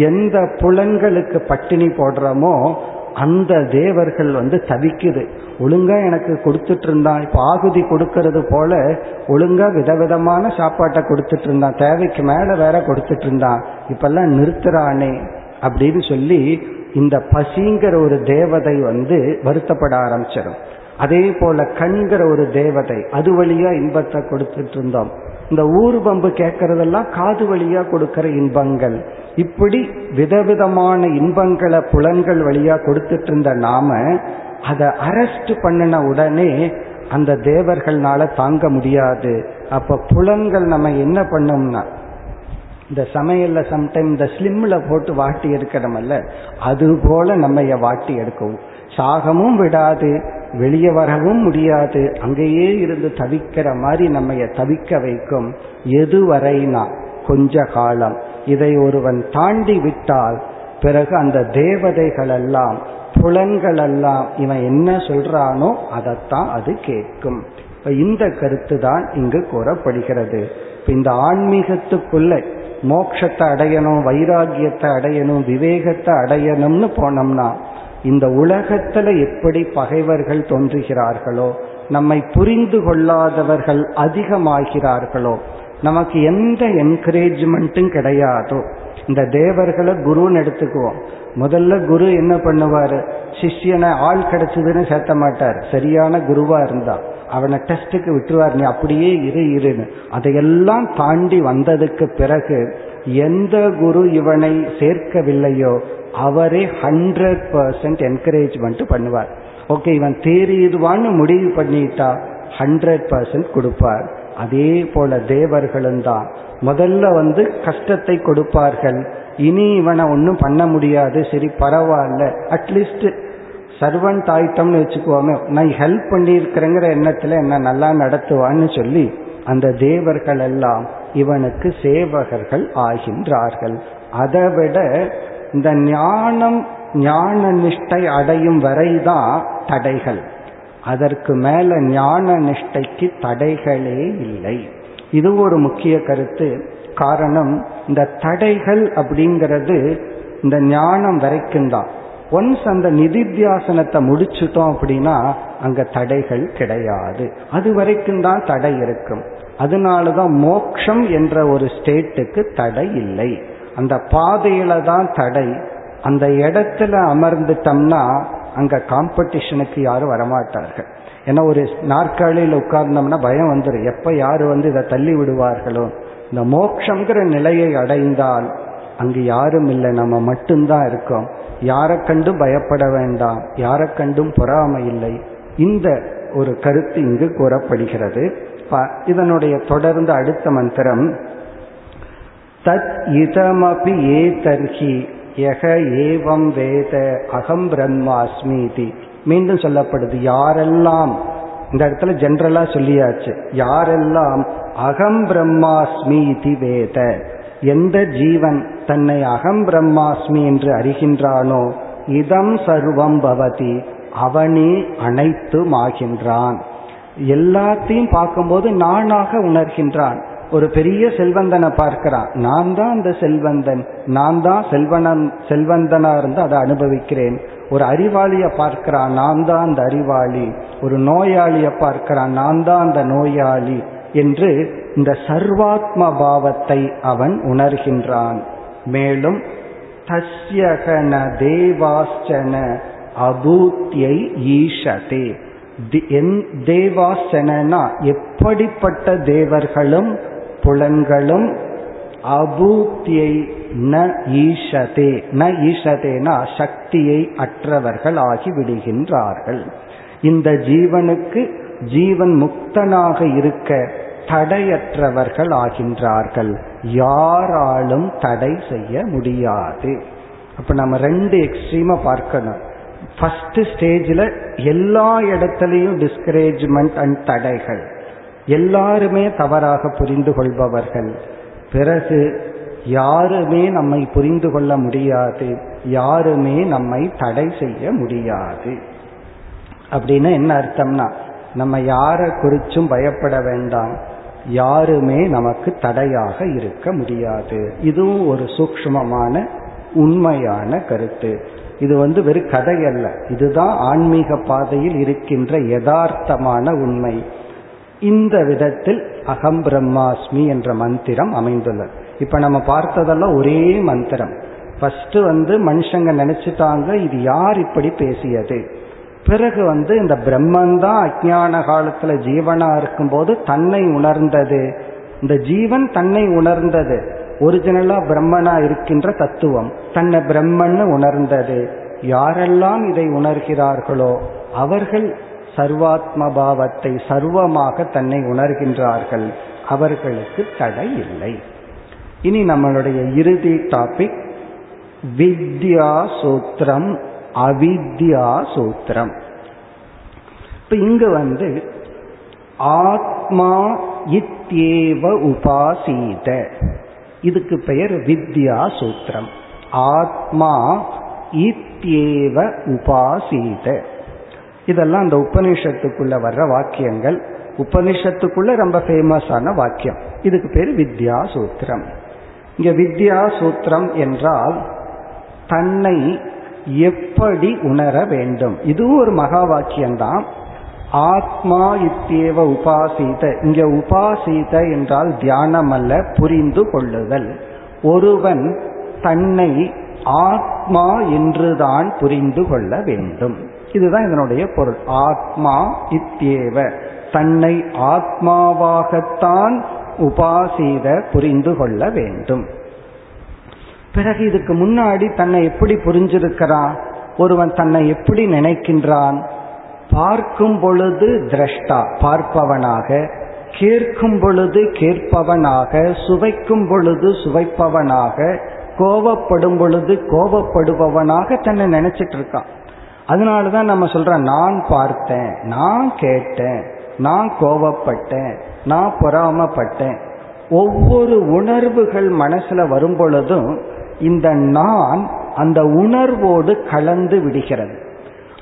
எந்த புலன்களுக்கு பட்டினி போடுறோமோ அந்த தேவர்கள் வந்து தவிக்குது. ஒழுங்கா எனக்கு கொடுத்துட்டு இருந்தான் இப்போ ஆகுதி கொடுக்கறது போல ஒழுங்கா விதவிதமான சாப்பாட்டை கொடுத்துட்டு இருந்தான் தேவைக்கு மேல வேற கொடுத்துட்டு இருந்தான் இப்பெல்லாம் நிறுத்துறானே. அப்படின்னு சொல்லி இந்த பசிங்கிற ஒரு தேவதை வந்து வருத்தப்பட ஆரம்பிச்சிடும். அதே போல கண்கிற ஒரு தேவதை அது வழியா இன்பத்தை கொடுத்துட்டு இருந்தோம். இந்த ஊர் பம்பு கேட்கறதெல்லாம் காது வழியா கொடுக்கிற இன்பங்கள். இப்படி விதவிதமான இன்பங்களை புலன்கள் வழியா கொடுத்துட்டு இருந்த நாம அதை அரெஸ்ட் பண்ணின உடனே அந்த தேவர்கள்னால தாங்க முடியாது. அப்ப புலன்கள் நம்ம என்ன பண்ணோம்னா இந்த சமையல்ல சம்டைம் இந்த ஸ்லிம்ல போட்டு வாட்டி எடுக்கிறோமல்ல அது போல நம்ம வாட்டி எடுக்கவும் சாகமும் விடாது வெளியே வரவும் முடியாது அங்கேயே இருந்து தவிக்கிற மாதிரி நம்ம தவிக்க வைக்கும். எதுவரைனா கொஞ்ச காலம். இதை ஒருவன் தாண்டி விட்டால் பிறகு அந்த தேவதைகள் எல்லாம் புலன்கள் எல்லாம் இவன் என்ன சொல்றானோ அதைத்தான் அது கேட்கும். இந்த கருத்து தான் இங்கு கூறப்படுகிறது. இந்த ஆன்மீகத்துக்குள்ள மோட்சத்தை அடையணும் வைராகியத்தை அடையணும் விவேகத்தை அடையணும்னு போனோம்னா இந்த உலகத்துல எப்படி பகைவர்கள் தோன்றுகிறார்களோ நம்மை புரிந்து கொள்ளாதவர்கள் அதிகமாகிறார்களோ நமக்கு எந்த என்கரேஜ்மெண்ட்டும் கிடையாதோ. இந்த தேவர்களை குருன்னு எடுத்துக்குவோம். முதல்ல குரு என்ன பண்ணுவாரு? சிஷ்யனை ஆள் கிடைச்சதுன்னு சேர்த்த மாட்டார். சரியான குருவா இருந்தா. அவனை டெஸ்ட்டுக்கு விட்டுருவார். நீ அப்படியே இரு இருன்னு. அதையெல்லாம் தாண்டி வந்ததுக்கு பிறகு எந்த குரு இவனை சேர்க்கவில்லையோ அவரே ஹண்ட்ரட் பர்சன்ட் என்கரேஜ்மெண்ட் பண்ணுவார். ஓகே இவன் தேறிடுவான்னு முடிவு பண்ணிட்டா ஹண்ட்ரட் பர்சன்ட் கொடுப்பார். அதே போல தேவர்களும் தான். முதல்ல வந்து கஷ்டத்தை கொடுப்பார்கள். இனி இவனை ஒன்றும் பண்ண முடியாது. சரி பரவாயில்ல. அட்லீஸ்ட் சர்வன்ட் ஆயிட்டம்னு வச்சுக்குவோமே நான் ஹெல்ப் பண்ணியிருக்கிறேங்கிற எண்ணத்துல என்ன நல்லா நடத்துவான்னு சொல்லி அந்த தேவர்கள் எல்லாம் இவனுக்கு சேவகர்கள் ஆகின்றார்கள். அதை விட இந்த ஞானம் ஞான நிஷ்டை அடையும் வரைதான் தடைகள். அதற்கு மேல ஞான நிஷ்டைக்கு தடைகளே இல்லை. இது ஒரு முக்கிய கருத்து. காரணம் இந்த தடைகள் அப்படிங்கிறது இந்த ஞானம் வரைக்கும் தான் ஒன்ஸ் அந்த நிதித்தியாசனத்தை முடிச்சுட்டோம் அப்படின்னா அங்க தடைகள் கிடையாது. அது வரைக்கும் தான் தடை இருக்கும். அதனாலதான் மோக்ஷம் என்ற ஒரு ஸ்டேட்டுக்கு தடை இல்லை. அந்த பாதையில தான் தடை. அந்த இடத்துல அமர்ந்துட்டோம்னா அங்க காம்படிஷனுக்கு யாரும் வரமாட்டார்கள். ஏன்னா ஒரு நாற்காலியில் உட்கார்ந்தோம்னா பயம் வந்துடும் எப்ப யாரு வந்து இதை தள்ளி விடுவார்களோ? இந்த மோக்ஷங்கிற நிலையை அடைந்தால் அங்கு யாரும் இல்லை. நம்ம மட்டும்தான் இருக்கோம். யாரை கண்டும் பயப்பட வேண்டாம் யாரை கண்டும் பொறாமை இல்லை. இந்த ஒரு கருத்து இங்கு கூறப்படுகிறது. இதனுடைய தொடர்ந்து அடுத்த மந்திரம் தத் இதமபி தர்ஹி யக ஏவம் வேத அகம் பிரம்மாஸ்மிதி. மீண்டும் சொல்லப்படுது யாரெல்லாம் இந்த இடத்துல ஜென்ரலா சொல்லியாச்சு யாரெல்லாம் அகம் பிரம்மாஸ்மி வேத எந்த ஜீவன் தன்னை அகம் பிரம்மாஸ்மி என்று அறிகின்றானோ இதம் சர்வம் பவதி அவனே அனைத்தும் ஆகின்றான் எல்லாத்தையும் பார்க்கும்போது நானாக உணர்கின்றான். ஒரு பெரிய செல்வந்தனை பார்க்கிறான். நான் தான் அந்த செல்வந்தன் நான் தான் செல்வனன் செல்வந்தனா இருந்து அதை அனுபவிக்கிறேன். ஒரு அறிவாளியை பார்க்கிறான். நான் தான் அந்த அறிவாளி. ஒரு நோயாளியை பார்க்கிறான். நான் தான் அந்த நோயாளி என்று இந்த சர்வாத்ம பாவத்தை அவன் உணர்கின்றான். மேலும் தஸ்யகன தேவாஸ்சன அபூத்தியை ஈஷதே. தேவாசனா எப்படிப்பட்ட தேவர்களும் புலன்களும் அபூத்தியை ந ஈஷதே ந ஈஷதேனா சக்தியை அற்றவர்கள் ஆகிவிடுகின்றார்கள் இந்த ஜீவனுக்கு ஜீவன் முக்தனாக இருக்க தடையற்றவர்கள் ஆகின்றார்கள். யாராலும் தடை செய்ய முடியாது. அப்ப நம்ம ரெண்டு எக்ஸ்ட்ரீமா பார்க்கணும். ஃபர்ஸ்ட் ஸ்டேஜில் எல்லா இடத்துலையும் டிஸ்கரேஜ்மெண்ட் அண்ட் தடைகள். எல்லாருமே தவறாக புரிந்து கொள்பவர்கள். பிறகு யாருமே நம்மை புரிந்து கொள்ள முடியாது. யாருமே நம்மை தடை செய்ய முடியாது. அப்படின்னு என்ன அர்த்தம்னா நம்ம யாரை குறிச்சும் பயப்பட வேண்டாம். யாருமே நமக்கு தடையாக இருக்க முடியாது. இதுவும் ஒரு சூக்ஷ்மமான உண்மையான கருத்து. இது வந்து வெறும் கதை அல்ல இதுதான் ஆன்மீக பாதையில் இருக்கின்ற யதார்த்தமான உண்மை. இந்த விதத்தில் அகம் பிரம்மாஸ்மி என்ற மந்திரம் அமைந்துள்ளது. இப்ப நம்ம பார்த்ததெல்லாம் ஒரே மந்திரம். ஃபர்ஸ்ட் வந்து மனுஷங்க நினைச்சிட்டாங்க இது யார் இப்படி பேசியது? பிறகு வந்து இந்த பிரம்மன் தான் அஜான காலத்துல ஜீவனா இருக்கும்போது தன்னை உணர்ந்தது. இந்த ஜீவன் தன்னை உணர்ந்தது. ஒரிஜினலா பிரம்மனா இருக்கின்ற தத்துவம். தன்னை பிரம்மன்னு உணர்ந்தது. யாரெல்லாம் இதை உணர்கிறார்களோ அவர்கள் சர்வாத்ம பாவத்தை சர்வமாக தன்னை உணர்கின்றார்கள். அவர்களுக்கு தடை இல்லை. இனி நம்மளுடைய இறுதி டாபிக் வித்யா சூத்திரம் அவித்யா சூத்திரம். இப்ப இங்க வந்து ஆத்மா இத்யேவ உபாசீத. இதுக்கு பெயர் வித்யா சூத்திரம். ஆத்மா இத்யேவ உபாசீத. இதெல்லாம் அந்த உபனிஷத்துக்குள்ள வர்ற வாக்கியங்கள். உபனிஷத்துக்குள்ள ரொம்ப ஃபேமஸான வாக்கியம். இதுக்கு பேர் வித்யா சூத்திரம். இங்க வித்யா சூத்திரம் என்றால் தன்னை எப்படி உணர வேண்டும்? இதுவும் ஒரு மகா வாக்கியம்தான். ஆத்மா இத்தேவ உபாசீத. இங்க உபாசீத என்றால் தியானம் அல்ல புரிந்து கொள்ளுதல். ஒருவன் தன்னை ஆத்மா என்றுதான் புரிந்து கொள்ள வேண்டும். இதுதான் இதனுடைய பொருள். ஆத்மா இத்தேவ. தன்னை ஆத்மாவாகத்தான் உபாசீத புரிந்து கொள்ள வேண்டும். பிறகு இதுக்கு முன்னாடி தன்னை எப்படி புரிஞ்சிருக்கிறான் ஒருவன் தன்னை எப்படி நினைக்கின்றான்? பார்க்கும் பொழுது திரஷ்டா பார்ப்பவனாக கேட்கும் பொழுது கேட்பவனாக சுவைக்கும் பொழுது சுவைப்பவனாக கோபப்படும் பொழுது கோபப்படுபவனாக தன்னை நினைச்சிட்டு இருக்கான் அதனாலதான் நம்ம சொல்றோம் நான் பார்த்தேன் நான் கேட்டேன் நான் கோபப்பட்டேன் நான் பொறாமப்பட்டேன். ஒவ்வொரு உணர்வுகள் மனசுல வரும் பொழுதும் இந்த நான் அந்த உணர்வோடு கலந்து விடுகிறது.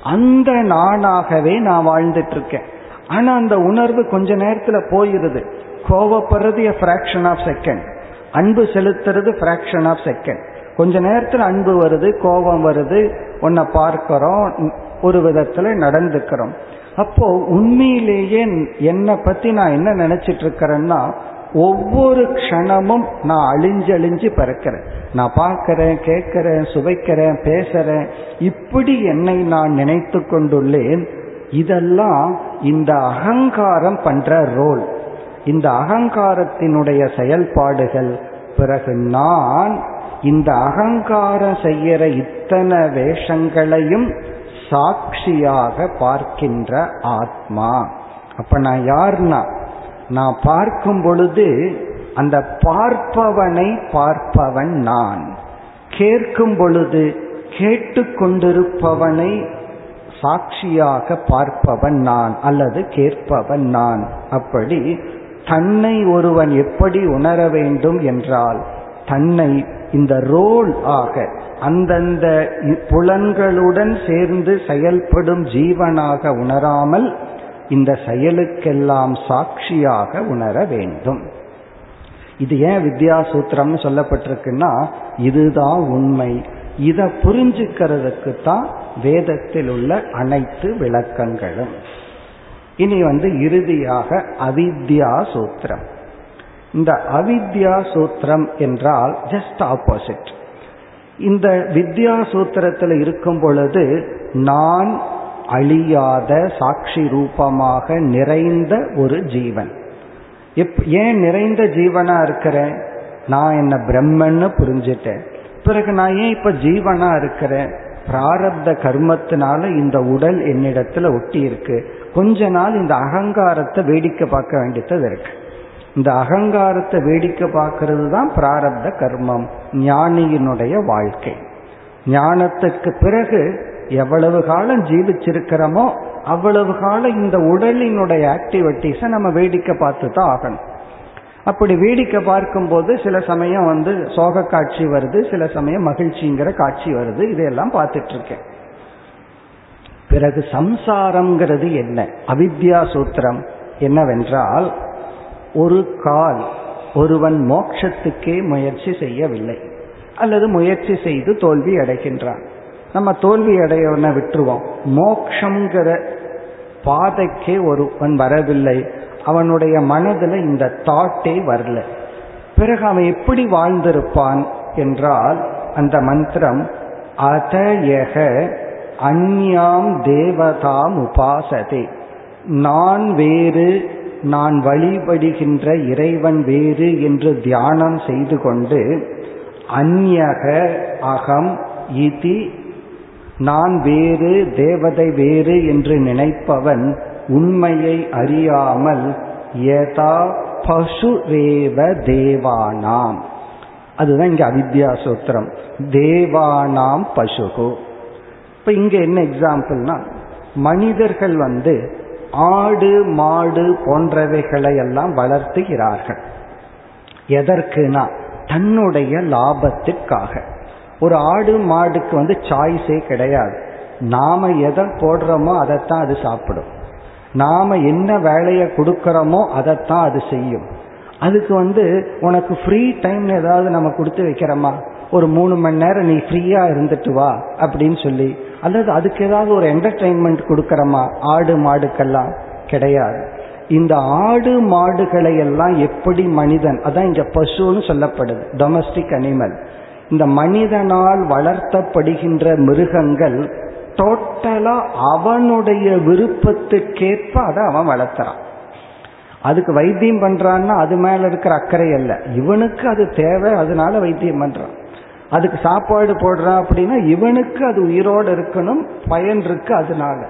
அந்த நானாகவே நான் வாழ்ந்துட்டு இருக்கேன் ஆனா அந்த உணர்வு கொஞ்ச நேரத்துல போயிருது. கோவப்படுறது ஃபிராக்ஷன் ஆஃப் செகண்ட் அன்பு செலுத்துறது ஃபிராக்ஷன் ஆஃப் செகண்ட் கொஞ்ச நேரத்தில் அன்பு வருது கோபம் வருது உன்னை பார்க்கிறோம் ஒரு விதத்துல நடந்துக்கிறோம். அப்போ உண்மையிலேயே என்னை பத்தி நான் என்ன நினைச்சிட்டு இருக்கிறேன்னா ஒவ்வொரு க்ஷணமும் நான் அழிஞ்சு அழிஞ்சு பிறக்கிறேன். நான் பார்க்கிறேன் கேட்கிறேன் சுவைக்கிறேன் பேசுறேன். இப்படி என்னை நான் நினைத்து கொண்டுள்ளேன். இதெல்லாம் இந்த அகங்காரம் பண்ற ரோல். இந்த அகங்காரத்தினுடைய செயல்பாடுகள். பிறகு நான் இந்த அகங்காரம் செய்யற இத்தனை வேஷங்களையும் சாட்சியாக பார்க்கின்ற ஆத்மா. அப்ப நான் யார்னா? நான் பார்க்கும் பொழுது அந்த பார்ப்பவனை பார்ப்பவன் நான். கேட்கும் பொழுது கேட்டுக்கொண்டிருப்பவனை சாட்சியாக பார்ப்பவன் நான் அல்லது கேட்பவன் நான். அப்படி தன்னை ஒருவன் எப்படி உணர வேண்டும் என்றால் தன்னை இந்த ரோல் ஆக அந்தந்த புலன்களுடன் சேர்ந்து செயல்படும் ஜீவனாக உணராமல் இந்த செயலுக்கெல்லாம் சாட்சியாக உணர வேண்டும். இது ஏன் வித்யா சூத்திரம்னு சொல்லப்பட்டிருக்குன்னா இதுதான் உண்மை. இதை புரிஞ்சுக்கிறதுக்கு தான் வேதத்தில் உள்ள அனைத்து விளக்கங்களும். இனி வந்து இறுதியாக அவித்யா சூத்திரம் இந்த அவித்யா சூத்திரம் என்றால் ஜஸ்ட் ஆப்போசிட் இந்த வித்யா சூத்திரத்தில் இருக்கும் பொழுது நான் அழியாத சாட்சி ரூபமாக நிறைந்த ஒரு ஜீவன். எப் ஏன் நிறைந்த ஜீவனா இருக்கிறேன் நான் என்ன பிரம்மன்னு புரிஞ்சிட்டேன். பிறகு நான் ஏன் இப்ப ஜீவனா இருக்கிறேன் பிராரப்த கர்மத்தினால இந்த உடல் என்னிடத்துல ஒட்டி இருக்கு. கொஞ்ச நாள் இந்த அகங்காரத்தை வேடிக்கை பார்க்க வேண்டியது இருக்கு. இந்த அகங்காரத்தை வேடிக்கை பார்க்கறது தான் பிராரப்த கர்மம் ஞானியினுடைய வாழ்க்கை. ஞானத்துக்கு பிறகு எவ்வளவு காலம் ஜீவிச்சிருக்கிறோமோ அவ்வளவு காலம் இந்த உடலினுடைய ஆக்டிவிட்டிஸை நம்ம வேடிக்கை பார்த்து தான் ஆகணும். அப்படி வேடிக்கை பார்க்கும்போது சில சமயம் வந்து சோக காட்சி வருது சில சமயம் மகிழ்ச்சிங்கிற காட்சி வருது இதையெல்லாம் பார்த்துட்டு இருக்கேன் பிறகு சம்சாரம்ங்கிறது என்ன? அவித்யா சூத்திரம் என்னவென்றால் ஒரு கால் ஒருவன் மோட்சத்துக்கே முயற்சி செய்யவில்லை அல்லது முயற்சி செய்து தோல்வி அடைகின்றான். நம்ம தோல்வி அடையவன விட்டுருவோம். மோக்ஷங்கிற பாதைக்கே ஒருவன் வரவில்லை. அவனுடைய மனதில் இந்த தாட்டே வரல. பிறகு அவன் எப்படி வாழ்ந்திருப்பான் என்றால் அந்த மந்திரம் அதயக அந்யாம் தேவதாம் உபாசதே. நான் வேறு நான் வழிபடுகின்ற இறைவன் வேறு என்று தியானம் செய்து கொண்டு அந்யக அகம் இதி நான் வேறு தேவதை வேறு என்று நினைப்பவன் உண்மையை அறியாமல் யதா பசுரேவ தேவானாம். அதுதான் இங்க அவித்யா சூத்திரம். தேவானாம் பசுகு. இப்ப இங்க என்ன எக்ஸாம்பிள்னா மனிதர்கள் வந்து ஆடு மாடு போன்றவைகளை எல்லாம் வளர்த்துகிறார்கள். எதற்குனா தன்னுடைய லாபத்திற்காக. ஒரு ஆடு மாடுக்கு வந்து சாய்ஸே கிடையாது. நாம எதை போடுறோமோ அதைத்தான் அது சாப்பிடும். நாம என்ன வேலையை கொடுக்கறோமோ அதைத்தான் அது செய்யும். அதுக்கு வந்து உனக்கு ஃப்ரீ டைம் ஏதாவது நம்ம கொடுத்து வைக்கிறோமா? ஒரு மூணு மணி நேரம் நீ ஃப்ரீயா இருந்துட்டு வா அப்படின்னு சொல்லி. அல்லது அதுக்கு ஏதாவது ஒரு என்டர்டைன்மெண்ட் கொடுக்கறமா? ஆடு மாடுக்கெல்லாம் கிடையாது. இந்த ஆடு மாடுகளை எல்லாம் எப்படி மனிதன் அதான் இங்க பசுன்னு சொல்லப்படுது டொமஸ்டிக் அனிமல் இந்த மனிதனால் வளர்த்தப்படுகின்ற மிருகங்கள் டோட்டலா அவனுடைய விருப்பத்துக்கேற்ப அதை அவன் வளர்த்துறான். அதுக்கு வைத்தியம் பண்றான்னா அது மேல இருக்கிற அக்கறை அல்ல. இவனுக்கு அது தேவை அதனால வைத்தியம் பண்றான். அதுக்கு சாப்பாடு போடுறான் அப்படின்னா இவனுக்கு அது உயிரோடு இருக்கணும் பயன் இருக்கு அதனால.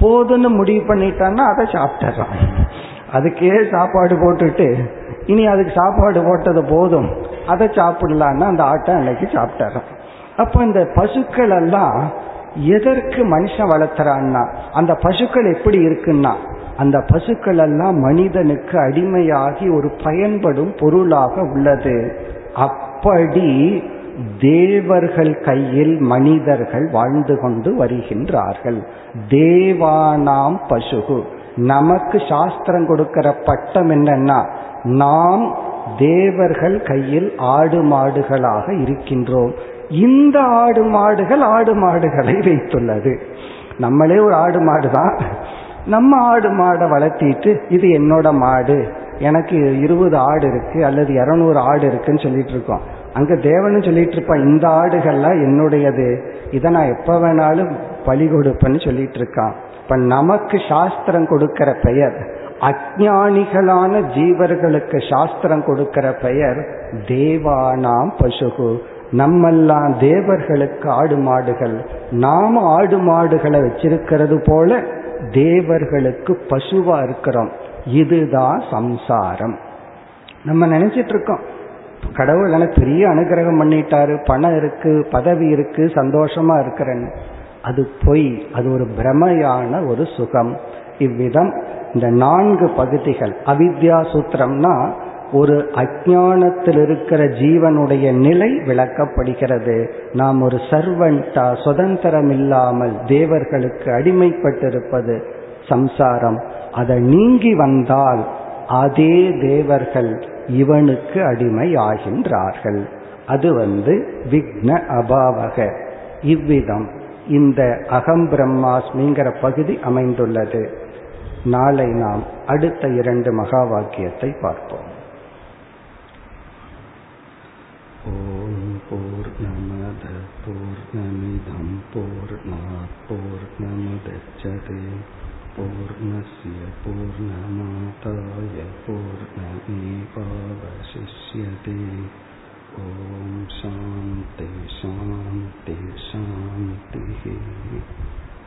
போதுன்னு முடிவு பண்ணிட்டான்னா அதை சாப்பிட்டுறான். அதுக்கே சாப்பாடு போட்டுட்டு இனி அதுக்கு சாப்பாடு போட்டது போதும். அதை சாப்பிடலான்னு அந்த ஆட்டை அன்னைக்கு சாப்பிட்டுறான் அப்ப இந்த பசுக்கள் எல்லாம் எதற்கு மனுஷன் வளர்த்துறான்னா அந்த பசுக்கள் எப்படி இருக்குன்னா அந்த பசுக்கள் எல்லாம் மனிதனுக்கு அடிமையாகி ஒரு பயன்படும் பொருளாக உள்ளது. அப்படி தேவர்கள் கையில் மனிதர்கள் வாழ்ந்து கொண்டு வருகின்றார்கள். தேவானாம் பசுகு. நமக்கு சாஸ்திரம் கொடுக்கிற பட்டம் என்னன்னா நாம் தேவர்கள் கையில் ஆடு மாடுகளாக இருக்கின்றோம். இந்த ஆடு மாடுகள் ஆடு மாடுகளை வைத்துள்ளது. நம்மளே ஒரு ஆடு மாடு தான். நம்ம ஆடு மாடை வளர்த்திட்டு இது என்னோட மாடு எனக்கு இருபது ஆடு இருக்கு அல்லது இருநூறு ஆடு இருக்குன்னு சொல்லிட்டு இருக்கோம். அங்க தேவனு சொல்லிட்டு இருப்பான் இந்த ஆடுகள்லாம் என்னுடையது. இதை நான் எப்ப வேணாலும் பலி கொடுப்பேன்னு சொல்லிட்டு இருக்கான். இப்ப நமக்கு சாஸ்திரம் கொடுக்கிற பெயர் அஜானிகளான ஜீவர்களுக்கு சாஸ்திரம் கொடுக்கிற பெயர் தேவானாம் பசுகு. நம்மெல்லாம் தேவர்களுக்கு ஆடு மாடுகள். நாம் ஆடு மாடுகளை வச்சிருக்கிறது போல தேவர்களுக்கு பசுவா இருக்கிறோம். இதுதான் சம்சாரம். நம்ம நினைச்சிட்டு இருக்கோம் கடவுள் எனக்கு பெரிய அனுகிரகம் பண்ணிட்டாரு பணம் இருக்கு பதவி இருக்கு சந்தோஷமா இருக்கிறேன்னு. அது பொய் அது ஒரு பிரமையான ஒரு சுகம். இவ்விதம் இந்த நான்கு பகுதிகள். அவித்யா சூத்திரம்னா ஒரு அஜானத்தில் இருக்கிற ஜீவனுடைய நிலை விளக்கப்படுகிறது. நாம் ஒரு சர்வன்டா சுதந்திரம் இல்லாமல் தேவர்களுக்கு அடிமைப்பட்டிருப்பது சம்சாரம். அதை நீங்கி வந்தால் அதே தேவர்கள் இவனுக்கு அடிமை ஆகின்றார்கள் அது வந்து விக்ன அபாவக. இவ்விதம் இந்த அகம் பிரம்மாஸ்மிங்கிற பகுதி அமைந்துள்ளது. நாளை நாம் அடுத்த இரண்டு மகா வாக்கியத்தை பார்ப்போம். ஓம் பூர்ணமத பூர்ணமிதம் பூர்ணாத் பூர்ணமுதச்சதே. பூர்ணஸ்ய பூர்ணமாதாய பூர்ணமேவாவசிஷ்யதே. ஓம் சாந்தி சாந்தி. see